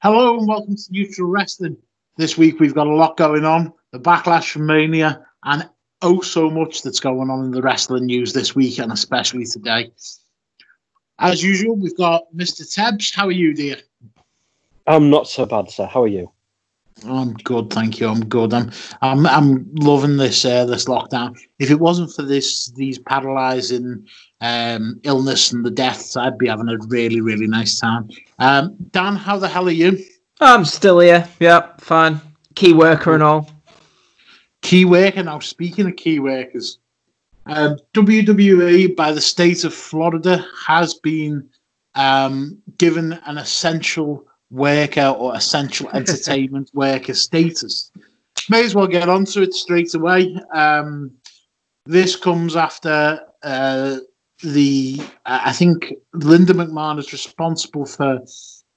Hello and welcome to Neutral Wrestling. This week we've got a lot going on. The backlash from Mania and oh so much that's going on in the wrestling news this week and especially today. As usual, we've got Mr. Tebbs. How are you, dear? I'm not so bad, sir. How are you? I'm good, thank you. I'm good. I'm I'm I'm loving this uh, this lockdown. If it wasn't for this these paralysing um, illness and the deaths, I'd be having a really really nice time. Um, Dan, how the hell are you? I'm still here. Yeah, fine. Key worker and all. Key worker. Now, speaking of key workers, uh, WWE by the state of Florida has been um, given an essential worker or essential entertainment worker status. May as well get onto it straight away. Um, this comes after uh, the, I think Linda McMahon is responsible for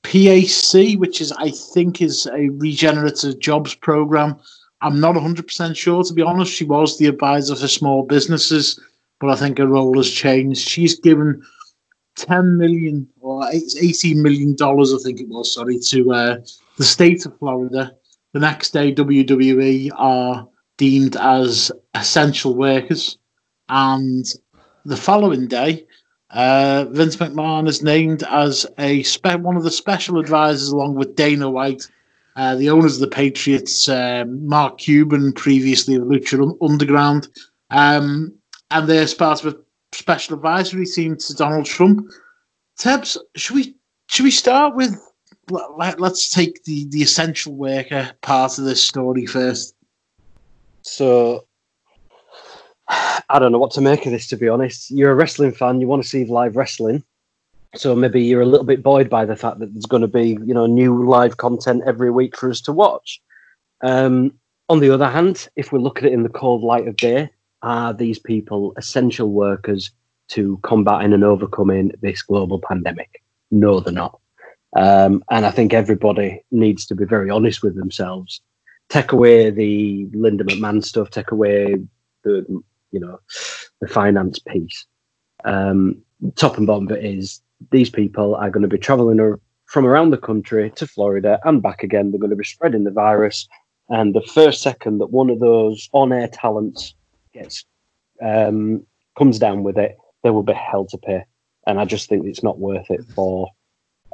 PAC, which is, I think, is a regenerative jobs program. I'm not 100% sure, to be honest. She was the advisor for small businesses, but I think her role has changed. She's given 10 million or 18 million dollars, I think it was, sorry, to uh, the state of Florida. The next day, WWE are deemed as essential workers, and the following day, uh, Vince McMahon is named as a spe- one of the special advisors, along with Dana White, uh, the owners of the Patriots, um, Mark Cuban, previously of Lucha Underground, um, and they're part of special advisory team to Donald Trump. Tebs, should we should we start with let, us take the the essential worker part of this story first. So I don't know what to make of this to be honest. You're a wrestling fan, you want to see live wrestling. So maybe you're a little bit buoyed by the fact that there's going to be, you know, new live content every week for us to watch. Um, on the other hand, if we look at it in the cold light of day, are these people essential workers to combating and overcoming this global pandemic? No, they're not. Um, and I think everybody needs to be very honest with themselves. Take away the Linda McMahon stuff. Take away the you know the finance piece. Um, top and bottom of it is these people are going to be traveling from around the country to Florida and back again. They're going to be spreading the virus. And the first second that one of those on-air talents gets um, comes down with it, there will be hell to pay. And I just think it's not worth it for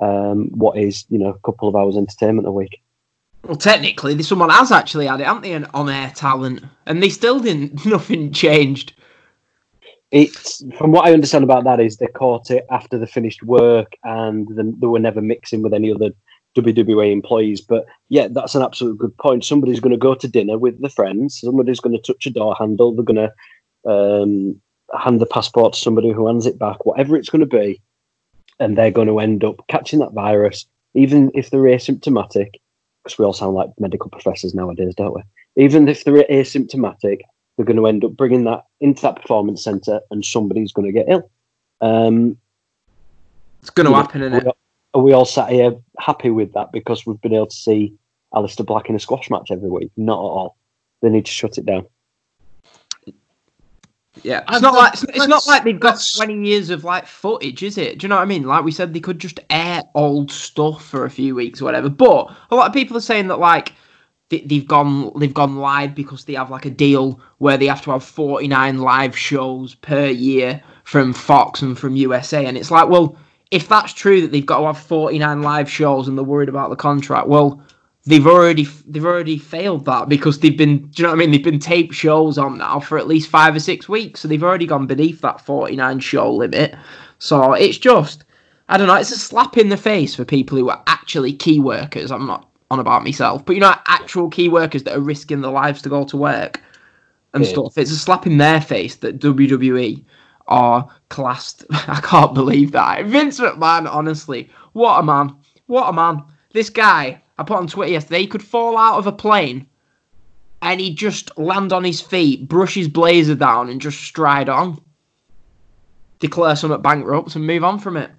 um, what is, you know, a couple of hours entertainment a week. Well, technically, someone has actually had it, haven't they? An on-air talent, and they still didn't. Nothing changed. It's from what I understand about that is they caught it after the finished work, and the, they were never mixing with any other WWE employees. But yeah, that's an absolute good point. Somebody's going to go to dinner with the friends. Somebody's going to touch a door handle. They're going to um, hand the passport to somebody who hands it back. Whatever it's going to be, and they're going to end up catching that virus, even if they're asymptomatic. Because we all sound like medical professors nowadays, don't we? Even if they're asymptomatic, they're going to end up bringing that into that performance center, and somebody's going to get ill. Um, it's going to happen, isn't it? Are we all sat here happy with that because we've been able to see Aleister Black in a squash match every week? Not at all. They need to shut it down. Yeah, it's not like it's, it's not like they've got twenty years of like footage, is it? Do you know what I mean? Like we said, they could just air old stuff for a few weeks or whatever. But a lot of people are saying that like they've gone they've gone live because they have like a deal where they have to have forty nine live shows per year from Fox and from USA, and it's like, well, if that's true that they've got to have 49 live shows and they're worried about the contract, well, they've already they've already failed that because they've been do you know what I mean? They've been taped shows on now for at least five or six weeks, so they've already gone beneath that 49 show limit. So it's just I don't know, it's a slap in the face for people who are actually key workers. I'm not on about myself, but you know, actual key workers that are risking their lives to go to work and yeah. stuff. It's a slap in their face that WWE are classed. I can't believe that. Vince McMahon, honestly, what a man. What a man. This guy, I put on Twitter yesterday, he could fall out of a plane and he'd just land on his feet, brush his blazer down, and just stride on. Declare some at bankrupt and move on from it.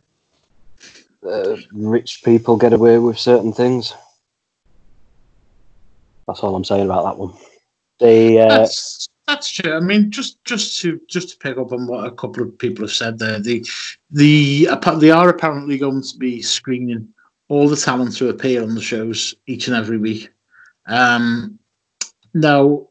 Uh, rich people get away with certain things. That's all I'm saying about that one. The uh, that's true. I mean, just just to just to pick up on what a couple of people have said there, the the they are apparently going to be screening all the talent who appear on the shows each and every week. Um, now,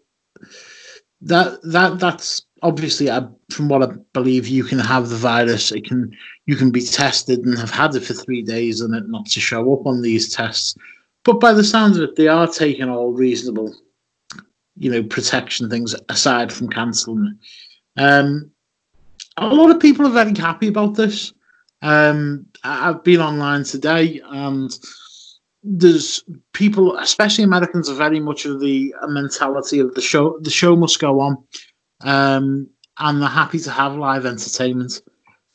that that that's obviously from what I believe, you can have the virus. It can you can be tested and have had it for three days and it not to show up on these tests. But by the sounds of it, they are taking all reasonable, you know, protection things aside from cancelling. Um, a lot of people are very happy about this. Um, I've been online today and there's people, especially Americans, are very much of the mentality of the show. The show must go on, um, and they're happy to have live entertainment.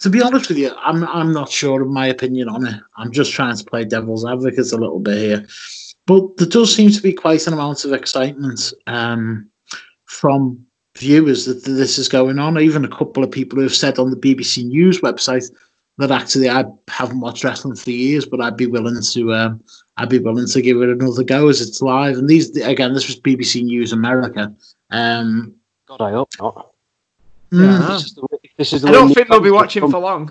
To be honest with you, I'm I'm not sure of my opinion on it. I'm just trying to play devil's advocate a little bit here, but there does seem to be quite an amount of excitement um, from viewers that this is going on. Even a couple of people who have said on the BBC News website that actually I haven't watched wrestling for years, but I'd be willing to um, I'd be willing to give it another go as it's live. And these again, this was BBC News America. Um, God, I hope not. Mm. Yeah, this is the, this is the I don't think they'll be watching for long.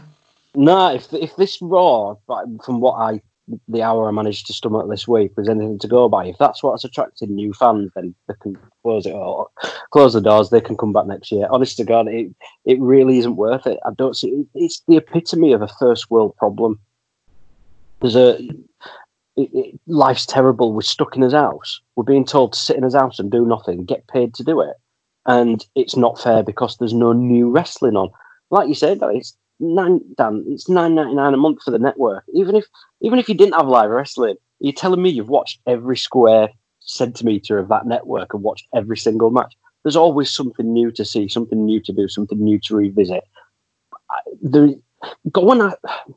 No, if if this Raw, but from what I the hour I managed to stomach this week was anything to go by. If that's what's attracted new fans, then they can close it all, close the doors. They can come back next year. Honest to God, it it really isn't worth it. I don't see. It's the epitome of a first world problem. There's a it, it, life's terrible. We're stuck in his house. We're being told to sit in his house and do nothing, get paid to do it, and it's not fair because there's no new wrestling on. Like you said, it's nine. Dan, it's nine ninety nine a month for the network. Even if even if you didn't have live wrestling, you're telling me you've watched every square centimeter of that network and watched every single match. There's always something new to see, something new to do, something new to revisit. The, go and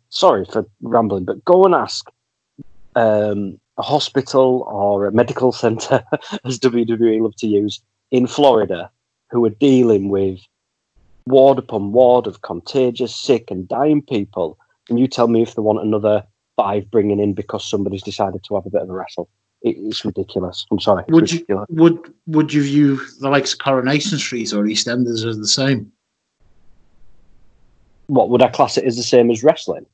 sorry for rambling, but go and ask um, a hospital or a medical center, as WWE love to use, in Florida, who are dealing with ward upon ward of contagious, sick, and dying people. And you tell me if they want another five bringing in because somebody's decided to have a bit of a wrestle. It, it's ridiculous. I'm sorry. Would ridiculous. you would would you view the likes of Coronation Street or EastEnders as the same? What would I class it as the same as wrestling?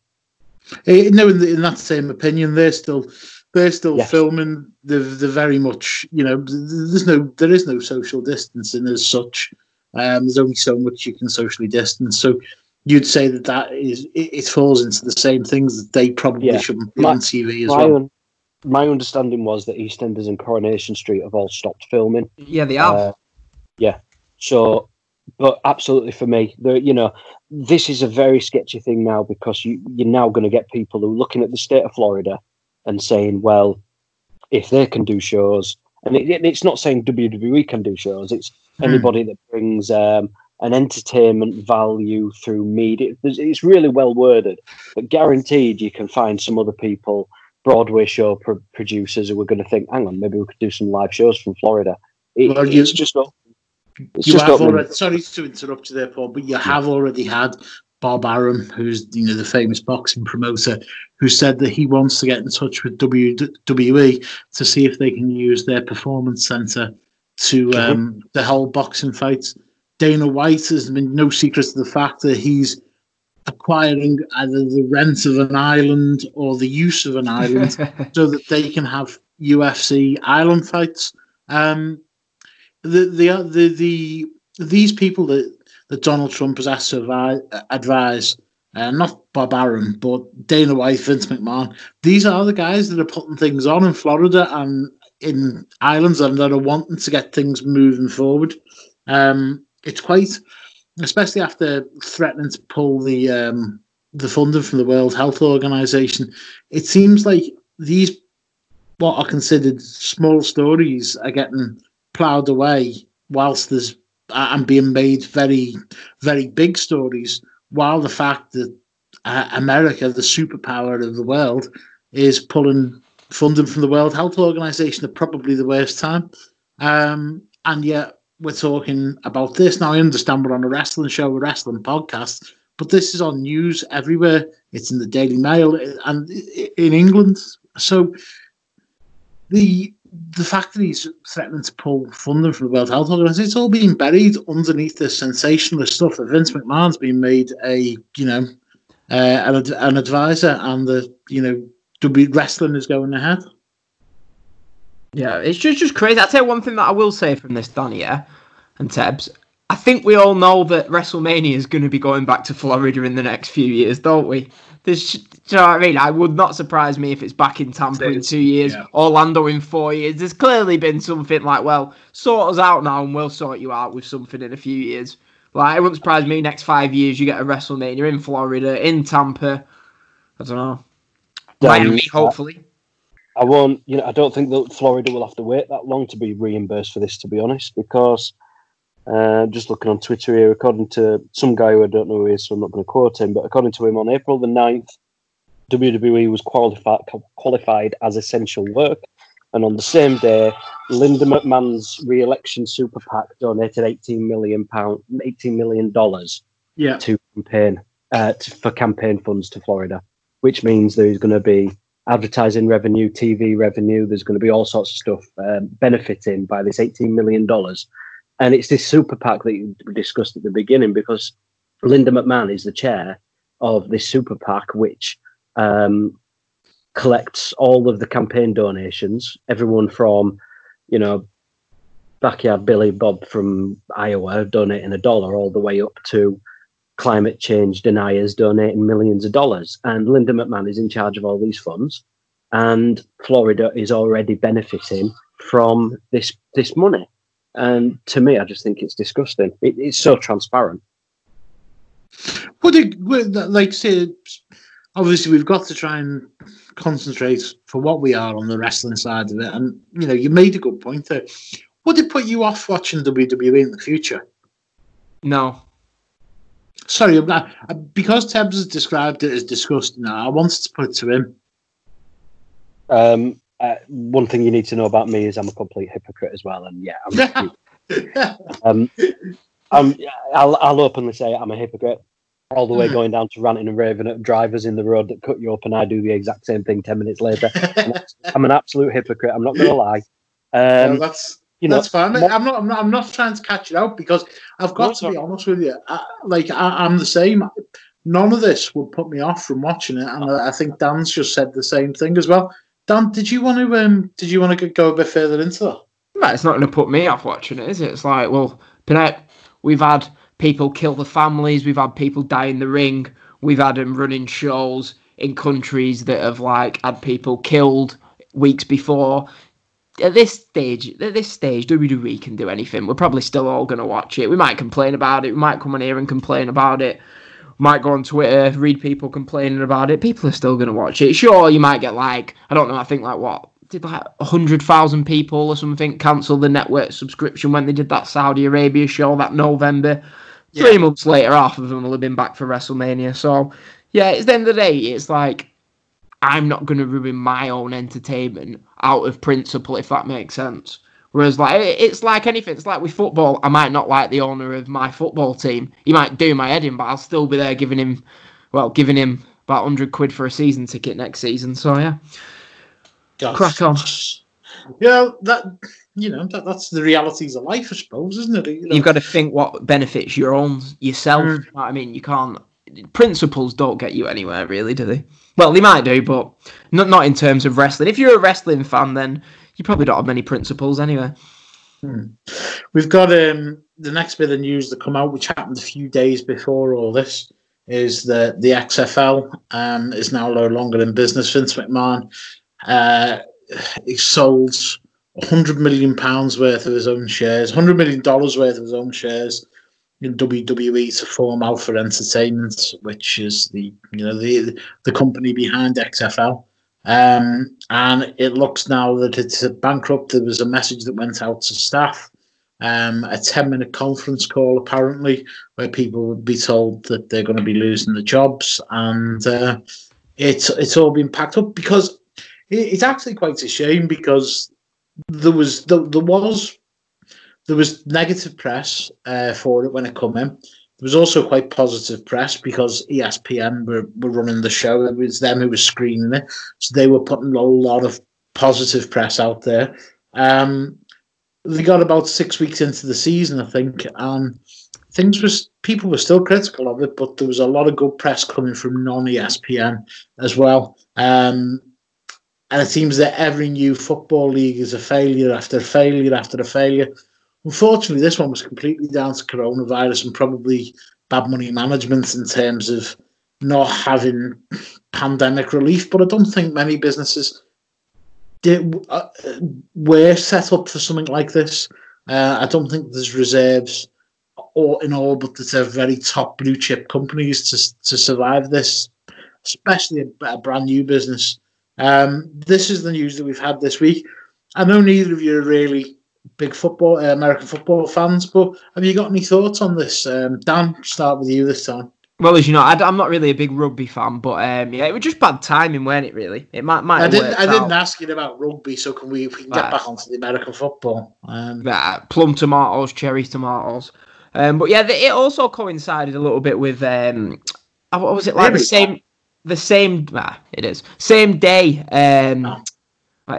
Uh, no, in, the, in, that same opinion, they're still they're still yes. filming. They're, they're very much you know there's no there is no social distancing as such. Um, there's only so much you can socially distance. So you'd say that that is it, it falls into the same things that they probably yeah. shouldn't be my, on TV as my well. Un, my understanding was that EastEnders and Coronation Street have all stopped filming. Yeah, they have. Uh, yeah, so but absolutely for me, the you know this is a very sketchy thing now because you you're now going to get people who are looking at the state of Florida and saying, well, if they can do shows, and it, it's not saying WWE can do shows, it's mm. anybody that brings um, an entertainment value through media. It's really well worded, but guaranteed you can find some other people, Broadway show pro- producers, who are going to think, hang on, maybe we could do some live shows from Florida. It, well, you, it's just not it's you have already, sorry to interrupt you there, Paul, but you have already had Bob Arum, who's you know the famous boxing promoter, who said that he wants to get in touch with WWE to see if they can use their performance center to um, to hold boxing fights. Dana White has been no secret to the fact that he's acquiring either the rent of an island or the use of an island so that they can have UFC island fights. Um, the the the, the these people that, that Donald Trump has asked to advise, uh, not Bob Arum, but Dana White, Vince McMahon. These are the guys that are putting things on in Florida and in islands and that are wanting to get things moving forward. Um, it's quite, especially after threatening to pull the um, the funding from the World Health Organization. It seems like these what are considered small stories are getting ploughed away whilst there's and being made very, very big stories, while the fact that uh, America, the superpower of the world, is pulling funding from the World Health Organization at probably the worst time. Um, and yet we're talking about this. Now, I understand we're on a wrestling show, a wrestling podcast, but this is on news everywhere. It's in the Daily Mail and in England. So the the fact that he's threatening to pull funding from the World Health Organization, it's all being buried underneath this sensationalist stuff that Vince McMahon's been made a, you know, uh, an, an advisor and the, you know, W wrestling is going ahead. Yeah, it's just just crazy. I'll tell you one thing that I will say from this, Danny, yeah, and Tebs. I think we all know that WrestleMania is going to be going back to Florida in the next few years, don't we? There's, do you know what I mean? I would not surprise me if it's back in Tampa in two years, yeah. Orlando in four years. There's clearly been something like, well, sort us out now, and we'll sort you out with something in a few years. Like, it wouldn't surprise me. Next five years, you get a WrestleMania in Florida, in Tampa. I don't know. Miami, hopefully. I won't, you know, I don't think that Florida will have to wait that long to be reimbursed for this, to be honest, because uh, just looking on Twitter here, according to some guy who I don't know who he is, so I'm not going to quote him, but according to him, on April the 9th, WWE was qualified, qualified as essential work. And on the same day, Linda McMahon's re-election super PAC donated 18 million pound, 18 million dollars Yeah. to campaign uh, to, for campaign funds to Florida, which means there's going to be advertising revenue, TV revenue. There's going to be all sorts of stuff um, benefiting by this 18 million dollars, and it's this super PAC that you discussed at the beginning because Linda McMahon is the chair of this super PAC, which um, collects all of the campaign donations. Everyone from, you know, backyard Billy Bob from Iowa donating a dollar, all the way up to climate change deniers donating millions of dollars. And Linda McMahon is in charge of all these funds, and Florida is already benefiting from this this money. And to me, I just think it's disgusting. It, it's so transparent. Would it, would, like, say, obviously we've got to try and concentrate for what we are on the wrestling side of it. And, you know, you made a good point there. Would it put you off watching WWE in the future? No. Sorry, I'm not, uh, because Tebbs has described it as disgusting, now, I wanted to put it to him. Um, uh, one thing you need to know about me is I'm a complete hypocrite as well, and yeah, I'm, um, I'm I'll, I'll openly say I'm a hypocrite. All the way going down to ranting and raving at drivers in the road that cut you up, and I do the exact same thing ten minutes later. I'm an absolute hypocrite. I'm not going to lie. No, Um, that's you know, that's fine. mate. mo- I'm not, I'm not. I'm not trying to catch it out because I've got it's to be not. honest with you. I, like I, I'm the same. None of this would put me off from watching it, and I, I think Dan's just said the same thing as well. Dan, did you want to? Um, did you want to go a bit further into that? Well, it's not going to put me off watching it, is it? It's like, well, been out, we've had people kill the families, we've had people die in the ring, we've had them running shows in countries that have like had people killed weeks before. At this stage, at this stage, WWE can do anything. We're probably still all going to watch it. We might complain about it. We might come on here and complain about it. Might go on Twitter, read people complaining about it. People are still going to watch it. Sure, you might get like, I don't know, I think like what, did like 100,000 people or something cancel the network subscription when they did that Saudi Arabia show that November. Three months later, half of them will have been back for WrestleMania. So, yeah, it's the end of the day. It's like, I'm not going to ruin my own entertainment out of principle, if that makes sense. Whereas, like, it's like anything. It's like with football. I might not like the owner of my football team. He might do my head in, but I'll still be there giving him, well, giving him about 100 quid for a season ticket next season. So, yeah. Crack on. Yeah, that you know that, that's the realities of life, I suppose, isn't it? You know, You've got to think what benefits your own yourself. Mm. you know what I mean, you can't. Principles don't get you anywhere, really, do they? Well, they might do, but not not in terms of wrestling. If you're a wrestling fan, then you probably don't have many principles anyway. We've got um, the next bit of news that come out, which happened a few days before all this, is that the XFL um, is now no longer in business. Vince McMahon uh, he sold 100 million pounds worth of his own shares, 100 million dollars worth of his own shares in WWE to form Alpha Entertainment, which is the you know the the company behind XFL. Um, and it looks now that it's bankrupt. There was a message that went out to staff, um, a 10 minute conference call apparently, where people would be told that they're going to be losing the jobs. And uh, it's, it's all been packed up because it, it's actually quite a shame because there was, there, there was, there was negative press uh, for it when it came in. There was also quite positive press because ESPN were, were running the show. It was them who was screening it. So they were putting a lot of positive press out there. Um, they got about six weeks into the season, I think, and things was people were still critical of it, but there was a lot of good press coming from non E ESPN as well. Um, and it seems that every new football league is a failure after failure after a failure. Unfortunately, this one was completely down to coronavirus and probably bad money management in terms of not having pandemic relief. But I don't think many businesses did, uh, were set up for something like this. Uh, I don't think there's reserves or in all, but a very top blue chip companies to to survive this, especially a, a brand new business. Um, this is the news that we've had this week. I know neither of you are really big football, uh, American football fans, but have you got any thoughts on this? Um, Dan, start with you this time. Well, as you know, I, am not really a big rugby fan, but um, yeah, it was just bad timing, weren't it? Really, it might might. I didn't. I didn't out. ask you about rugby, so can we, we can get right. back onto the American football? Um, yeah, plum tomatoes, cherry tomatoes. Um, but yeah, the, it also coincided a little bit with um, uh, what was it like the same, the same. Ah, it is same day. Um, oh.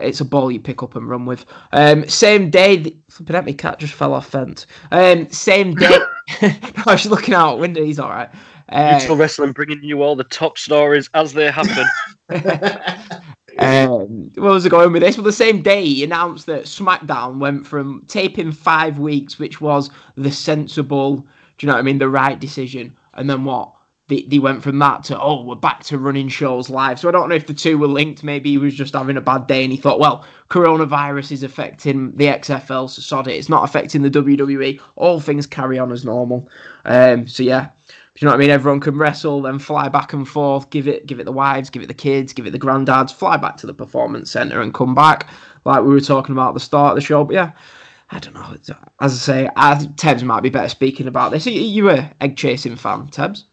It's a ball you pick up and run with. Um, same day, the, flipping at me, cat just fell off fence. Um, same day. I was looking out window. He's all right. Uh, Wrestling bringing you all the top stories as they happen. um, where was I going with this? Well, the same day he announced that SmackDown went from taping five weeks, which was the sensible, do you know what I mean, the right decision, and then what? They, they went from that to oh we're back to running shows live so i don't know if the two were linked maybe he was just having a bad day and he thought well coronavirus is affecting the xfl so sod it it's not affecting the wwe all things carry on as normal um, so yeah do you know what I mean? Everyone can wrestle, then fly back and forth, give it, give it the wives, give it the kids, give it the granddads, fly back to the performance center and come back, like we were talking about at the start of the show. But yeah, I don't know. As I say, I Tebs might be better speaking about this. Are you a egg chasing fan, Tebs?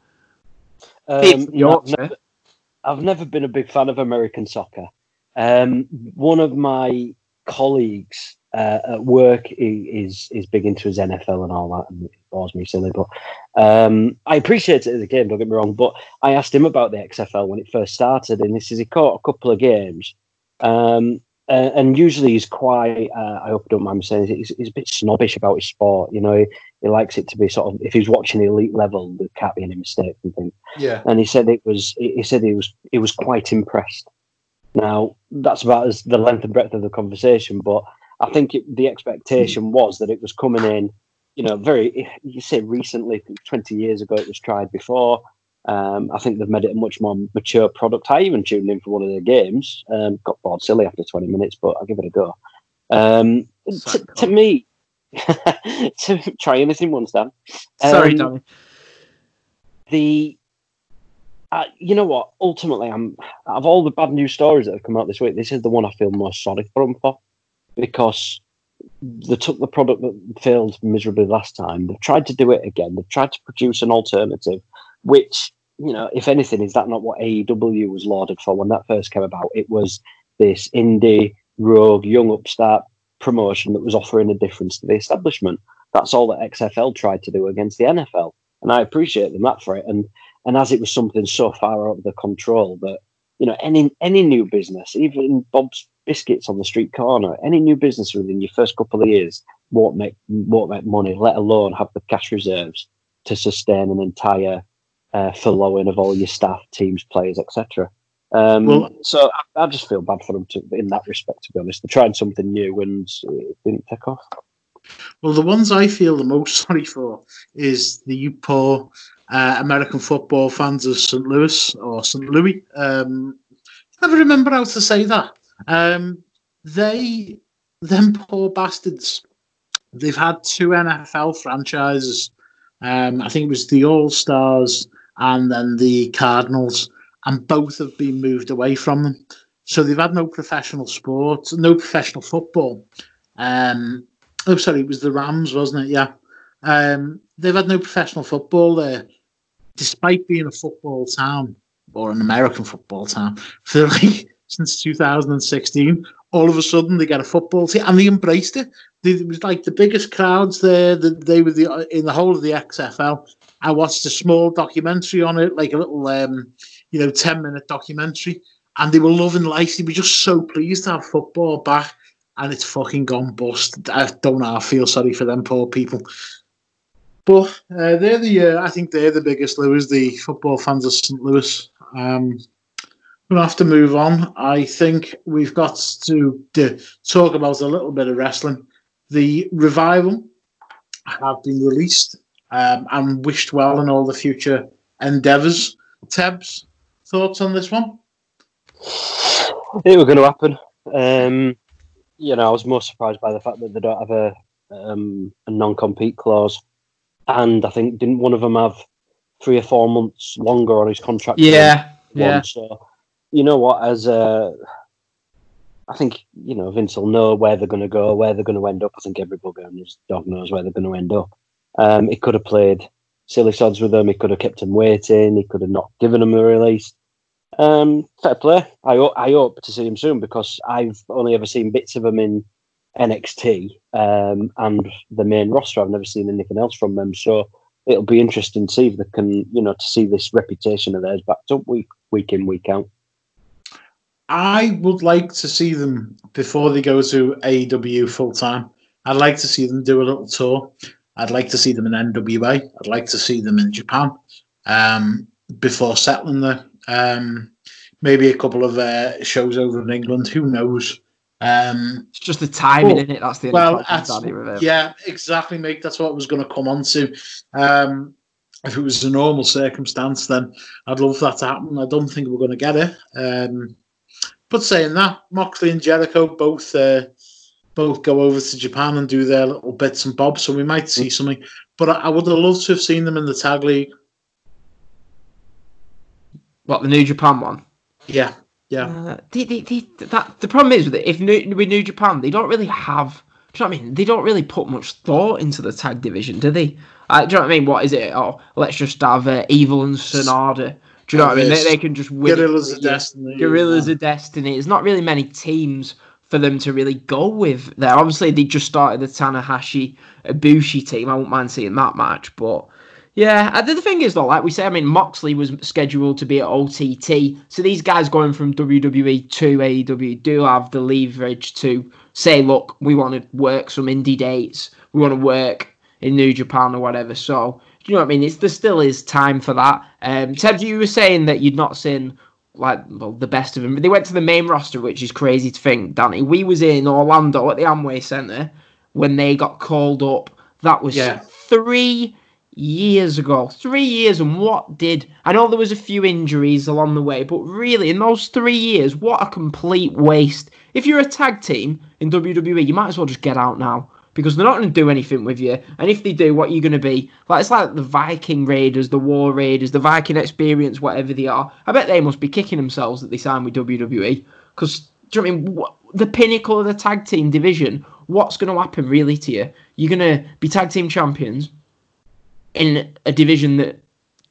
Um, I've, never, I've never been a big fan of American soccer. Um, one of my colleagues uh, at work is is big into his NFL and all that, and it bores me silly. But um, I appreciate it as a game. Don't get me wrong. But I asked him about the XFL when it first started, and he says he caught a couple of games. Um, uh, and usually he's quite. Uh, I hope I don't mind me saying he's, he's, a bit snobbish about his sport. You know, he, he likes it to be sort of. If he's watching the elite level, there can't be any mistakes and things. Yeah. And he said it was. He said he was. He was quite impressed. Now that's about as the length and breadth of the conversation, but I think it, the expectation was that it was coming in, you know, very, you say recently, 20 years ago, it was tried before. Um, I think they've made it a much more mature product. I even tuned in for one of their games, um, got bored silly after 20 minutes, but I'll give it a go. Um, t- to me, to try anything once, Dan. Sorry, Tommy. Um, the uh, you know what? Ultimately, I'm of all the bad news stories that have come out this week. This is the one I feel most sorry for them for because they took the product that failed miserably last time. They've tried to do it again. They've tried to produce an alternative, which, you know, if anything, is that not what AEW was lauded for when that first came about? It was this indie, rogue, young upstart promotion that was offering a difference to the establishment. That's all that XFL tried to do against the NFL. And I appreciate them that for it. And and as it was something so far out of the control that, you know, any any new business, even Bob's biscuits on the street corner. Any new business within your first couple of years won't make won't make money, let alone have the cash reserves to sustain an entire uh, following of all your staff, teams, players, etc. Um, well, so I, I, just feel bad for them to, in that respect. To be honest, they're trying something new and it didn't take off. Well, the ones I feel the most sorry for is the poor uh, American football fans of St. Louis or St. Louis. Um, never remember how to say that. Um, they, them poor bastards, they've had two NFL franchises. Um, I think it was the All Stars and then the Cardinals, and both have been moved away from them. So they've had no professional sport, no professional football. Um, oh, sorry, it was the Rams, wasn't it? Yeah. Um, they've had no professional football there, despite being a football town or an American football town for like since 2016. All of a sudden, they get a football team, and they embraced it. It was like the biggest crowds there. That they were the in the whole of the XFL. I watched a small documentary on it, like a little, um, you know, ten minute documentary, and they were loving life. They were just so pleased to have football back, and it's fucking gone bust. I don't know. I feel sorry for them poor people. But uh, they're the, uh, I think they're the biggest Louis, the football fans of St. Louis. Um, We'll have to move on. I think we've got to, to talk about a little bit of wrestling. The revival have been released um, and wished well in all the future endeavours. Tebs, thoughts on this one? It was going to happen. Um, you know, I was more surprised by the fact that they don't have a um, a non-compete clause, and I think didn't one of them have three or four months longer on his contract? Yeah, yeah. So you know what? As a, I think you know Vince will know where they're going to go, where they're going to end up. I think every bugger and his dog knows where they're going to end up. Um, he could have played silly sods with them. He could have kept them waiting. He could have not given them a release. Um, fair play. I, I hope to see him soon because I've only ever seen bits of him in NXT um, and the main roster. I've never seen anything else from them. So it'll be interesting to see if they can, you know, to see this reputation of theirs backed up week week in week out. I would like to see them before they go to AEW full time. I'd like to see them do a little tour. I'd like to see them in NWA. I'd like to see them in Japan um, before settling there. Um, maybe a couple of uh, shows over in England. Who knows? Um, it's just the timing in it. That's the well, yeah, exactly, mate. That's what I was going to come on to. Um, if it was a normal circumstance, then I'd love that to happen. I don't think we're going to get it. Um, but saying that, Moxley and Jericho both uh, both go over to Japan and do their little bits and bobs, so we might see something. But I, I would have loved to have seen them in the tag league. What the New Japan one? Yeah, yeah. Uh, the, the, the, that, the problem is with it, if New, with New Japan, they don't really have. Do you know what I mean? They don't really put much thought into the tag division, do they? Uh, do you know what I mean? What is it? Oh, let's just have uh, Evil and Sanada. Do you know what I mean? They, they can just win. Guerrillas of Destiny. Guerrillas yeah. of Destiny. There's not really many teams for them to really go with there. Obviously, they just started the Tanahashi Ibushi team. I won't mind seeing that match, but yeah. The thing is, though, like we say, I mean, Moxley was scheduled to be at OTT, so these guys going from WWE to AEW do have the leverage to say, look, we want to work some indie dates, we want to work in New Japan or whatever. So you know what I mean? It's there still is time for that. Um, Ted, you were saying that you'd not seen like well, the best of them. They went to the main roster, which is crazy to think, Danny. We was in Orlando at the Amway Center when they got called up. That was yeah. three years ago. Three years, and what did I know? There was a few injuries along the way, but really, in those three years, what a complete waste. If you're a tag team in WWE, you might as well just get out now because they're not going to do anything with you. And if they do, what are you going to be? Like it's like the Viking Raiders, the War Raiders, the Viking Experience, whatever they are. I bet they must be kicking themselves that they signed with WWE because do you know I mean the pinnacle of the tag team division? What's going to happen really to you? You're going to be tag team champions in a division that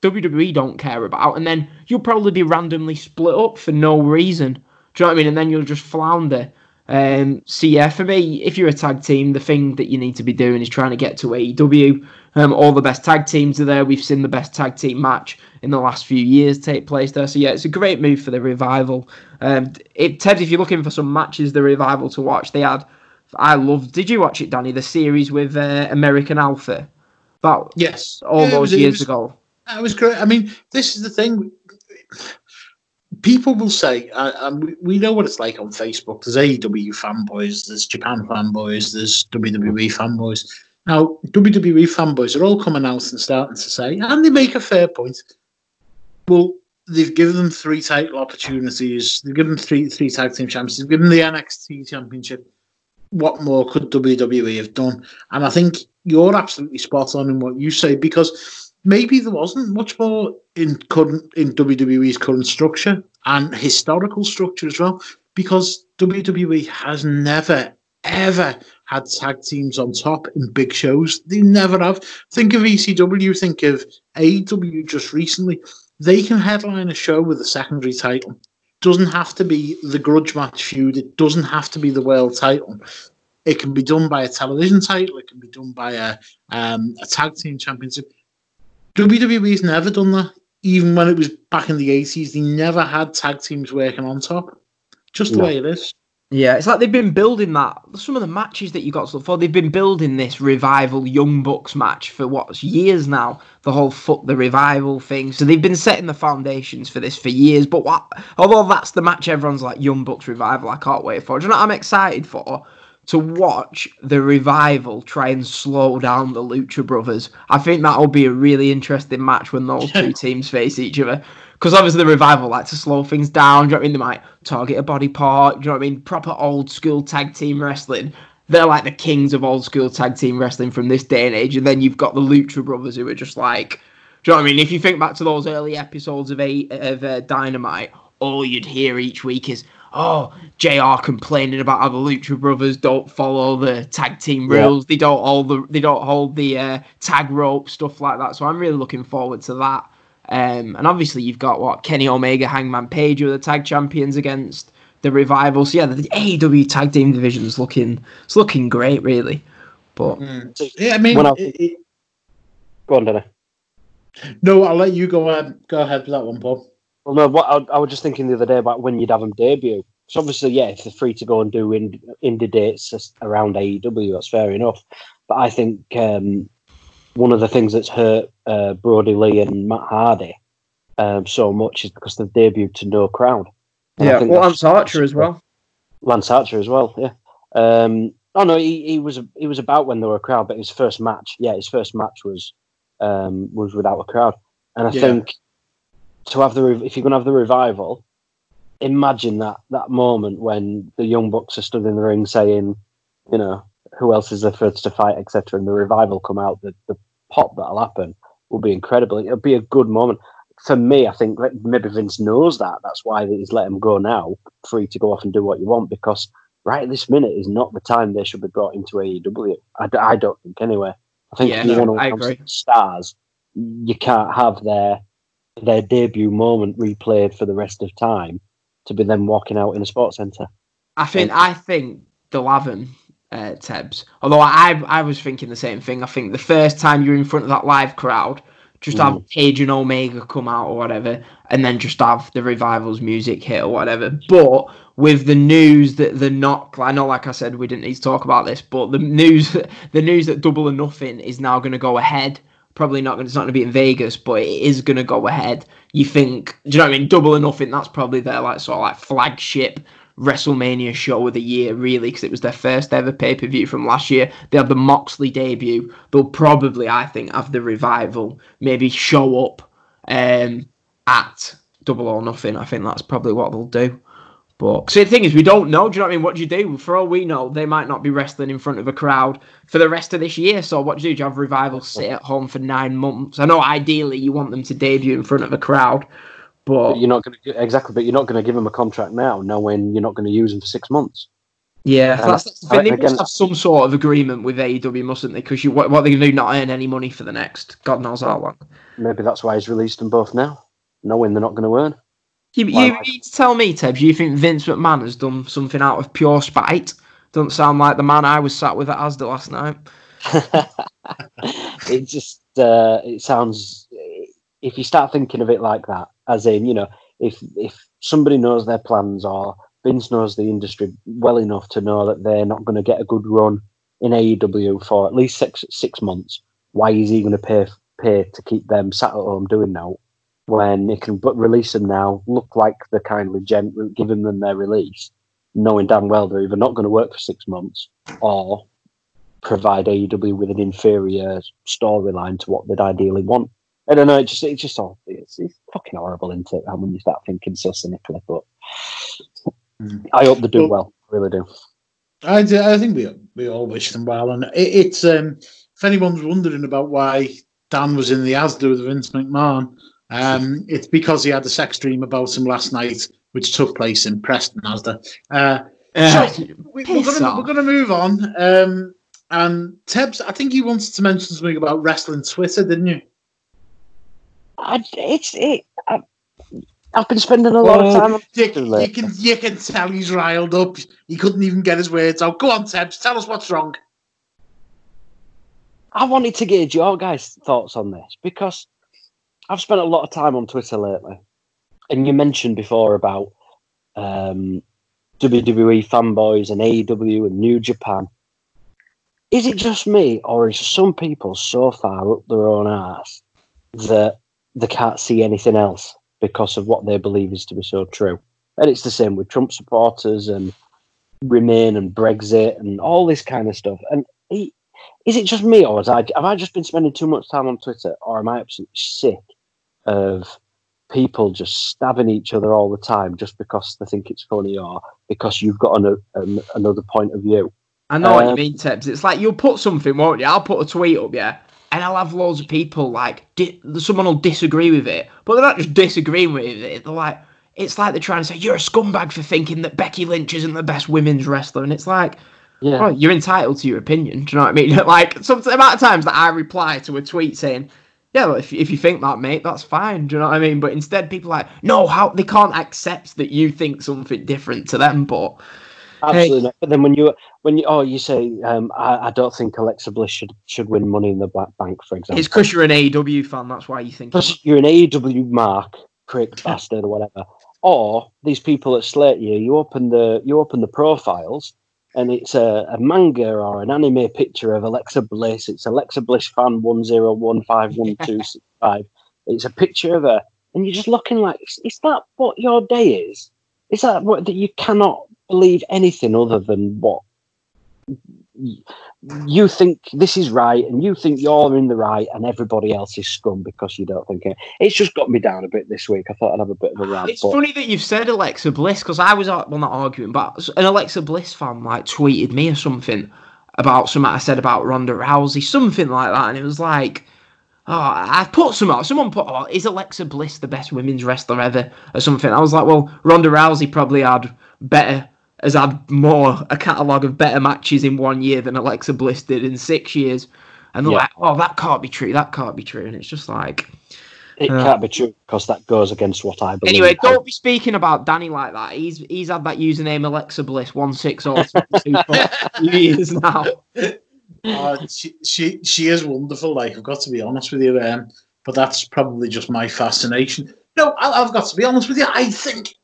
WWE don't care about, and then you'll probably be randomly split up for no reason. Do you know what I mean? And then you'll just flounder. Um, so yeah, for me, if you're a tag team, the thing that you need to be doing is trying to get to AEW. Um, all the best tag teams are there. We've seen the best tag team match in the last few years take place there. So yeah, it's a great move for the revival. Um, it, Ted, if you're looking for some matches, the revival to watch, they had. I loved. Did you watch it, Danny? The series with uh, American Alpha. That yes, all yeah, those was, years was, ago. That was great. I mean, this is the thing people will say, uh, we know what it's like on Facebook. There's AEW fanboys, there's Japan fanboys, there's WWE fanboys. Now, WWE fanboys are all coming out and starting to say, and they make a fair point. Well, they've given them three title opportunities. They've given them three three tag team champions. They've given them the NXT championship. What more could WWE have done? And I think you're absolutely spot on in what you say because maybe there wasn't much more in current in WWE's current structure and historical structure as well, because WWE has never ever had tag teams on top in big shows. They never have. Think of ECW, think of AEW just recently. They can headline a show with a secondary title. Doesn't have to be the grudge match feud. It doesn't have to be the world title. It can be done by a television title. It can be done by a um, a tag team championship. WWE's never done that. Even when it was back in the 80s, they never had tag teams working on top. Just the no. way it is. Yeah, it's like they've been building that. Some of the matches that you got so far, they've been building this revival Young Bucks match for what years now. The whole fuck the revival thing. So they've been setting the foundations for this for years. But what? Although that's the match everyone's like Young Bucks revival, I can't wait for. Do you know what I'm excited for? To watch the revival try and slow down the Lucha Brothers. I think that'll be a really interesting match when those two teams face each other because obviously the revival like to slow things down. Do you know what I mean? They might target a body part. Do you know what I mean? Proper old school tag team wrestling. They're like the kings of old school tag team wrestling from this day and age. And then you've got the Lucha Brothers who are just like, do you know what I mean? If you think back to those early episodes of a of uh, Dynamite, all you'd hear each week is, "Oh, JR complaining about how the Lucha Brothers don't follow the tag team rules. Yeah. They don't hold the they don't hold the uh, tag rope stuff like that." So I'm really looking forward to that. Um, and obviously, you've got what Kenny Omega, Hangman Page, are the tag champions against the Revival. So yeah, the AEW tag team division is looking it's looking great, really. But mm. yeah, I mean, I, it, go on, Danny. No, I'll let you go ahead. Go ahead with that one, Paul. Well, no, what I, I was just thinking the other day about when you'd have them debut. So obviously, yeah, if they're free to go and do indie, indie dates around AEW, that's fair enough. But I think um, one of the things that's hurt uh, Brodie Lee and Matt Hardy um, so much is because they've debuted to no crowd. And yeah, well, Lance Archer as well. Lance Archer as well, yeah. Um, oh no, he, he was he was about when there were a crowd, but his first match, yeah, his first match was um, was without a crowd, and I yeah. think to have the if you're going to have the revival, imagine that that moment when the young bucks are stood in the ring saying, you know, who else is the first to fight, etc., and the revival come out, the, the pop that'll happen will be incredible. It'll be a good moment. For me, I think maybe Vince knows that. That's why he's let him go now, free to go off and do what you want, because right at this minute is not the time they should be brought into AEW. I, I don't think, anyway. I think yeah, if you no, want to have stars, you can't have their their debut moment replayed for the rest of time to be them walking out in a sports centre. I think I think they'll have him uh, Tebs. Although I I was thinking the same thing. I think the first time you're in front of that live crowd, just mm. have Page and Omega come out or whatever, and then just have the revivals music hit or whatever. But with the news that the knock, I know, like I said, we didn't need to talk about this, but the news, the news that Double or Nothing is now going to go ahead. Probably not. It's not going to be in Vegas, but it is going to go ahead. You think? Do you know what I mean? Double or Nothing. That's probably their like sort of like flagship WrestleMania show of the year, really, because it was their first ever pay per view from last year. They had the Moxley debut. They'll probably, I think, have the revival, maybe show up um, at Double or Nothing. I think that's probably what they'll do. But see, the thing is, we don't know. Do you know what I mean? What do you do? For all we know, they might not be wrestling in front of a crowd for the rest of this year. So what do you do? Do you have revival sit at home for nine months? I know ideally you want them to debut in front of a crowd, but, but you're not going to exactly. But you're not going to give them a contract now, knowing you're not going to use them for six months. Yeah, that's, that's the thing. They again, must have some sort of agreement with AEW, mustn't they? Because what, what are they going to do? Not earn any money for the next God knows how long. Maybe that's why he's released them both now, knowing they're not going to earn. You, you need to tell me. Do you think Vince McMahon has done something out of pure spite? Doesn't sound like the man I was sat with at Asda last night. it just uh, it sounds. If you start thinking of it like that, as in, you know, if if somebody knows their plans or Vince knows the industry well enough to know that they're not going to get a good run in AEW for at least six six months, why is he going to pay pay to keep them sat at home doing that when he can but release them now, look like the kindly gent, giving them their release, knowing damn well they're either not going to work for six months or provide AEW with an inferior storyline to what they'd ideally want. I don't know. It just it's just all it's, it's fucking horrible, isn't it? When you start thinking so cynically, but. I hope they do well. well. I really do. I, I think we we all wish them well, and it, it's um, if anyone's wondering about why Dan was in the Asda with Vince McMahon, um, it's because he had a sex dream about him last night, which took place in Preston Asda. Uh, uh, so we, are gonna we're gonna move on. Um, and Tebs, I think you wanted to mention something about wrestling Twitter, didn't you? I, it's it. I, have been spending a lot of time. On you, you, can you can tell he's riled up. He couldn't even get his words out. Go on, Ted. Tell us what's wrong. I wanted to gauge your guys' thoughts on this because I've spent a lot of time on Twitter lately, and you mentioned before about um, WWE fanboys and AEW and New Japan. Is it just me, or is some people so far up their own ass that they can't see anything else because of what they believe is to be so true? And it's the same with Trump supporters and Remain and Brexit and all this kind of stuff. And he, is it just me, or I, have I just been spending too much time on Twitter, or am I absolutely sick of people just stabbing each other all the time just because they think it's funny or because you've got an, an, another point of view? I know um, what you um, mean, Tebs. It's like you'll put something, won't you? I'll put a tweet up, yeah, and I'll have loads of people like di- someone will disagree with it, but they're not just disagreeing with it. They're like, it's like they're trying to say you're a scumbag for thinking that Becky Lynch isn't the best women's wrestler, and it's like, yeah, oh, you're entitled to your opinion. Do you know what I mean? like some the amount of times that I reply to a tweet saying, yeah, well, if if you think that, mate, that's fine. Do you know what I mean? But instead, people are like, no, how they can't accept that you think something different to them, but. Absolutely hey, not. But then when you when you oh you say um, I, I don't think Alexa Bliss should should win Money in the Black Bank for example. It's because you're an AEW fan. That's why you think. Because you're an AEW mark prick bastard or whatever. Or these people that slate you, you open the you open the profiles and it's a, a, manga or an anime picture of Alexa Bliss. It's Alexa Bliss fan one zero one five one two six five. It's a picture of her, and you're just looking like, is, is that what your day is? Is that what that you cannot believe anything other than what you think this is right and you think you're in the right and everybody else is scum because you don't think it. It's just got me down a bit this week. I thought I'd have a bit of a rant. It's but... funny that you've said Alexa Bliss because I was, uh, well, not arguing, but an Alexa Bliss fan like tweeted me or something about something I said about Ronda Rousey, something like that. And it was like, oh, I put some out. Someone put, oh, is Alexa Bliss the best women's wrestler ever or something? I was like, well, Ronda Rousey probably had better has had more a catalogue of better matches in one year than Alexa Bliss did in six years. And they're yeah. like, oh, that can't be true. That can't be true. And it's just like. It uh, can't be true because that goes against what I believe. Anyway, don't be speaking about Danny like that. He's he's had that username Alexa Bliss one six or two years now. Uh, she, she she is wonderful. Like I've got to be honest with you, um, but that's probably just my fascination. No, I, I've got to be honest with you. I think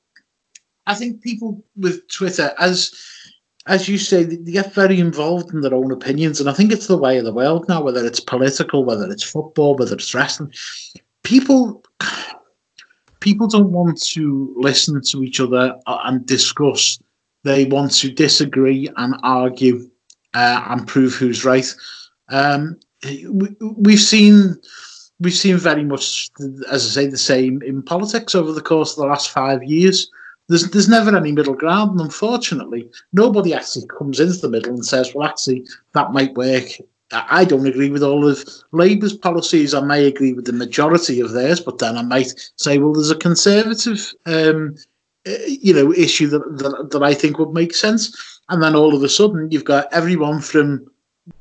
I think people with Twitter, as as you say, they get very involved in their own opinions, and I think it's the way of the world now. Whether it's political, whether it's football, whether it's wrestling, people people don't want to listen to each other and discuss. They want to disagree and argue uh, and prove who's right. Um, we, we've seen we've seen very much, as I say, the same in politics over the course of the last five years. There's there's never any middle ground, and unfortunately, nobody actually comes into the middle and says, "Well, actually, that might work." I don't agree with all of Labour's policies. I may agree with the majority of theirs, but then I might say, "Well, there's a conservative, um, uh, you know, issue that, that that I think would make sense." And then all of a sudden, you've got everyone from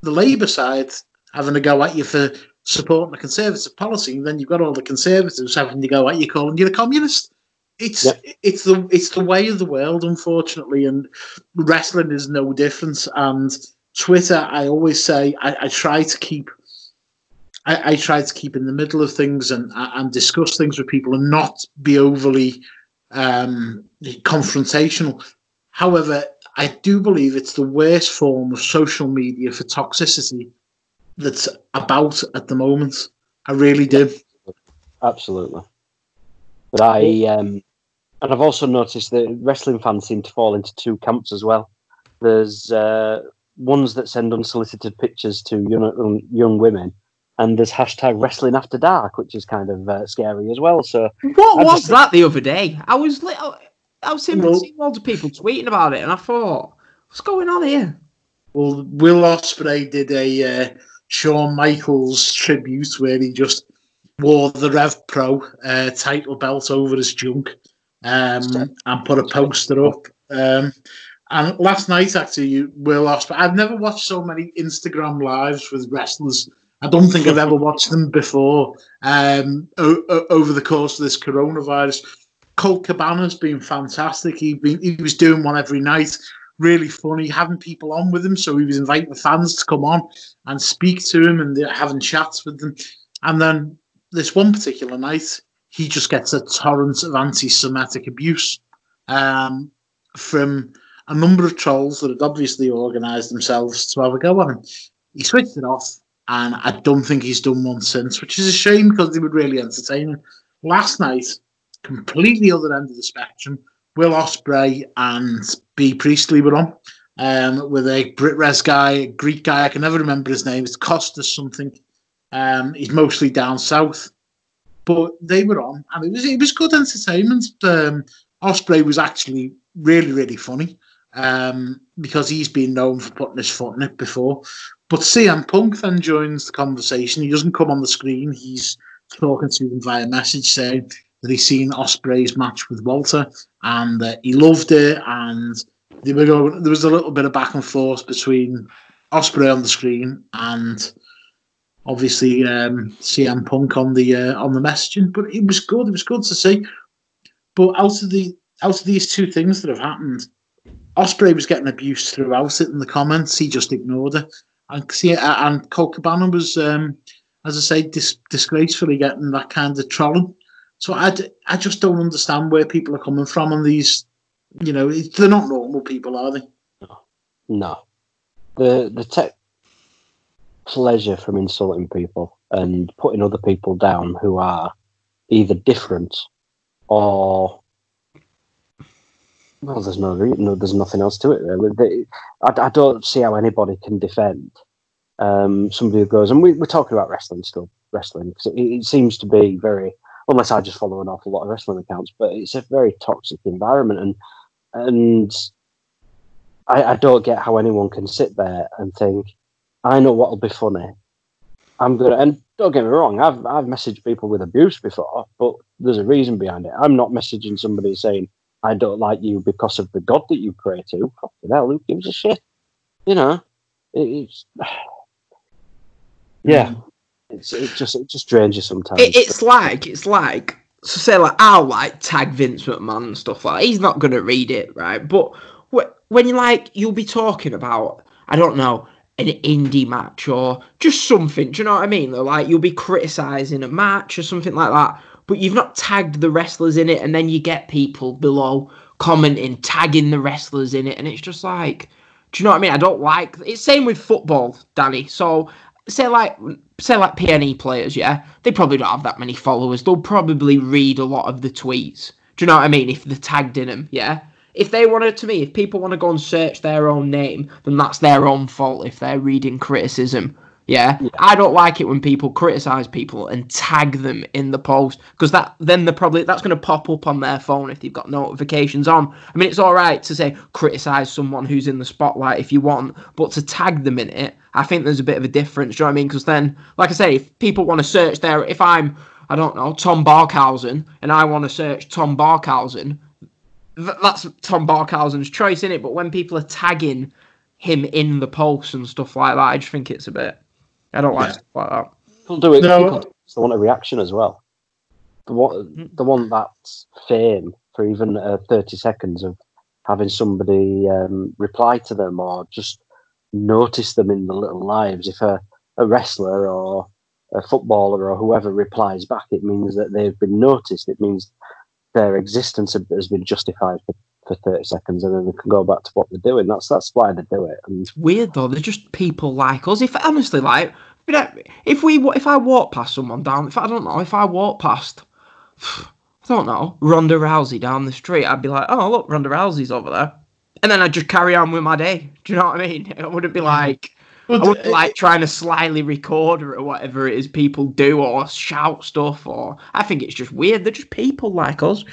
the Labour side having to go at you for supporting a conservative policy, and then you've got all the conservatives having to go at you calling you a communist it's yep. it's the it's the way of the world, unfortunately, and wrestling is no different. And Twitter, I always say, I, I try to keep. I, I, try to keep in the middle of things and and discuss things with people and not be overly um, confrontational. However, I do believe it's the worst form of social media for toxicity that's about at the moment. I really do. Absolutely. But I um, and I've also noticed that wrestling fans seem to fall into two camps as well. There's uh, ones that send unsolicited pictures to young, um, young women, and there's hashtag wrestling after dark, which is kind of uh, scary as well. So what I was just... that the other day? I was li- I was seeing, well, seeing loads of people tweeting about it, and I thought, what's going on here? Well, Will Ospreay did a uh, Shawn Michaels tribute where he just wore the Rev Pro uh, title belt over his junk um, and put a poster up. Um, and last night, actually, Will Ospreay. I've never watched so many Instagram lives with wrestlers. I don't think I've ever watched them before. Um, o- o- over the course of this coronavirus, Colt Cabana's been fantastic. He been he was doing one every night. Really funny, having people on with him. So he was inviting the fans to come on and speak to him and having chats with them. And then this one particular night, he just gets a torrent of anti-Semitic abuse um, from a number of trolls that had obviously organised themselves to have a go on him. He switched it off, and I don't think he's done one since, which is a shame because they were really entertaining. Last night, completely other end of the spectrum, Will Ospreay and Bea Priestley were on. Um, with a Brit Res guy, a Greek guy, I can never remember his name. It's Costas something. Um, he's mostly down south, but they were on, and it was it was good entertainment. Um, Ospreay was actually really really funny um, because he's been known for putting his foot in it before. But CM Punk then joins the conversation. He doesn't come on the screen. He's talking to them via message saying that he's seen Ospreay's match with Walter and uh, he loved it. And they were going, there was a little bit of back and forth between Osprey on the screen and obviously um, CM Punk on the uh, on the messaging. But it was good. It was good to see. But out of the out of these two things that have happened, Ospreay was getting abuse throughout it in the comments. He just ignored it. And see, and Colt Cabana was, um, as I say, dis- disgracefully getting that kind of trolling. So I, d- I just don't understand where people are coming from on these. You know, they're not normal people, are they? No. The the tech pleasure from insulting people and putting other people down who are either different or well, there's no, no there's nothing else to it really. I, I, don't see how anybody can defend um, somebody who goes, and we, are talking about wrestling still, wrestling because it, it, seems to be very, unless I just follow an awful lot of wrestling accounts, but it's a very toxic environment, and and I, I don't get how anyone can sit there and think, I know what'll be funny. I'm gonna, and don't get me wrong, I've I've messaged people with abuse before, but there's a reason behind it. I'm not messaging somebody saying I don't like you because of the God that you pray to. Fucking hell, who gives a shit? You know, it's yeah, it's it just it just drains you sometimes. It, it's like it's like so say like I'll like tag Vince McMahon and stuff like that. he's not gonna read it right, but when you like you'll be talking about I don't know an indie match or just something. Do you know what I mean? Like you'll be criticizing a match or something like that but you've not tagged the wrestlers in it, and then you get people below commenting, tagging the wrestlers in it, and it's just like, do you know what I mean? I don't like it's same with football, Danny. So say like say like PNE players, yeah, they probably don't have that many followers. They'll probably read a lot of the tweets. Do you know what I mean? If they're tagged in them, yeah. If they wanted to to me, if people want to go and search their own name, then that's their own fault if they're reading criticism yeah? yeah? I don't like it when people criticize people and tag them in the post because that then they're probably that's going to pop up on their phone if they've got notifications on. I mean, it's all right to say criticize someone who's in the spotlight if you want, but to tag them in it, I think there's a bit of a difference. Do you know what I mean? Because then, like I say, if people want to search there, if I'm I don't know Tom Barkhuizen and I want to search Tom Barkhuizen, that's Tom Barkhuizen's choice in it. But when people are tagging him in the post and stuff like that, I just think it's a bit I don't like yeah. stuff like that. People do it. No. People they want a reaction as well. The one, hmm. the one that's fame for even uh, thirty seconds of having somebody um, reply to them or just notice them in the little lives. If a, a wrestler or a footballer or whoever replies back, it means that they've been noticed. It means their existence has been justified for, for 30 seconds and then they can go back to what they're doing. That's that's why they do it. And it's weird though, they're just people like us. If honestly like if we if I walk past someone down if I don't know, if I walk past I don't know, Ronda Rousey down the street, I'd be like, Oh look, Ronda Rousey's over there. And then I'd just carry on with my day. Do you know what I mean? I wouldn't be like I wouldn't like trying to slyly record or whatever it is people do or shout stuff or I think it's just weird. They're just people like us.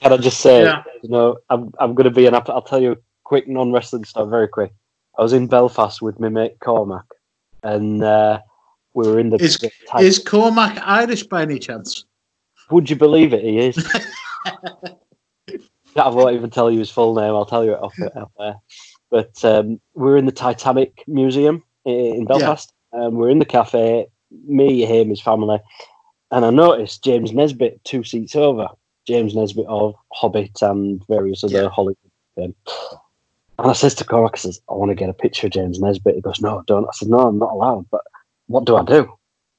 Can I just say, yeah. you know, I'm I'm going to be an. I'll tell you a quick non wrestling stuff, very quick. I was in Belfast with my mate Cormac, and uh, we were in the. Is, the is Cormac Irish by any chance? Would you believe it? He is. I won't even tell you his full name. I'll tell you it off, off there. But um, we were in the Titanic Museum in Belfast. Yeah. Um, we we're in the cafe, me, him, his family, and I noticed James Nesbitt two seats over. James Nesbitt of Hobbit and various other yeah. Hollywood things. And I says to Cormac, I says, I want to get a picture of James Nesbitt. He goes, No, don't. I said, No, I'm not allowed. But what do I do?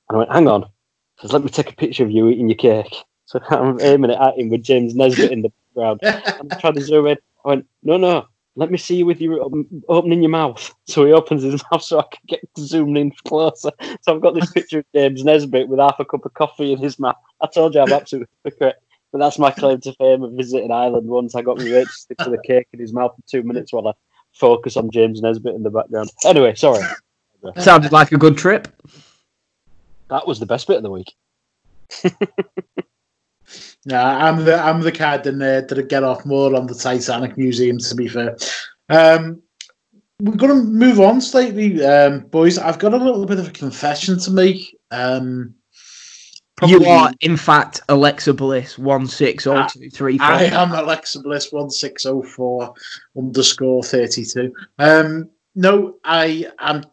And I went, Hang on. He says, Let me take a picture of you eating your cake. So I'm aiming it at him with James Nesbitt in the background. I'm trying to zoom in. I went, No, no, let me see you with your um, opening your mouth. So he opens his mouth so I can get zoomed in closer. So I've got this picture of James Nesbitt with half a cup of coffee in his mouth. I told you I'm absolutely hypocrite. But that's my claim to fame of visiting Ireland once. I got me mate to stick to the cake in his mouth for two minutes while I focus on James Nesbitt in the background. Anyway, sorry. Sounded like a good trip. That was the best bit of the week. Yeah, I'm the I'm the card in there that get off more on the Titanic Museum. To be fair, um, we're going to move on slightly, um, boys. I've got a little bit of a confession to make. Um, you are, in fact, Alexa Bliss one six zero two three four. I am Alexa Bliss one six zero four underscore thirty two. Um, no, I am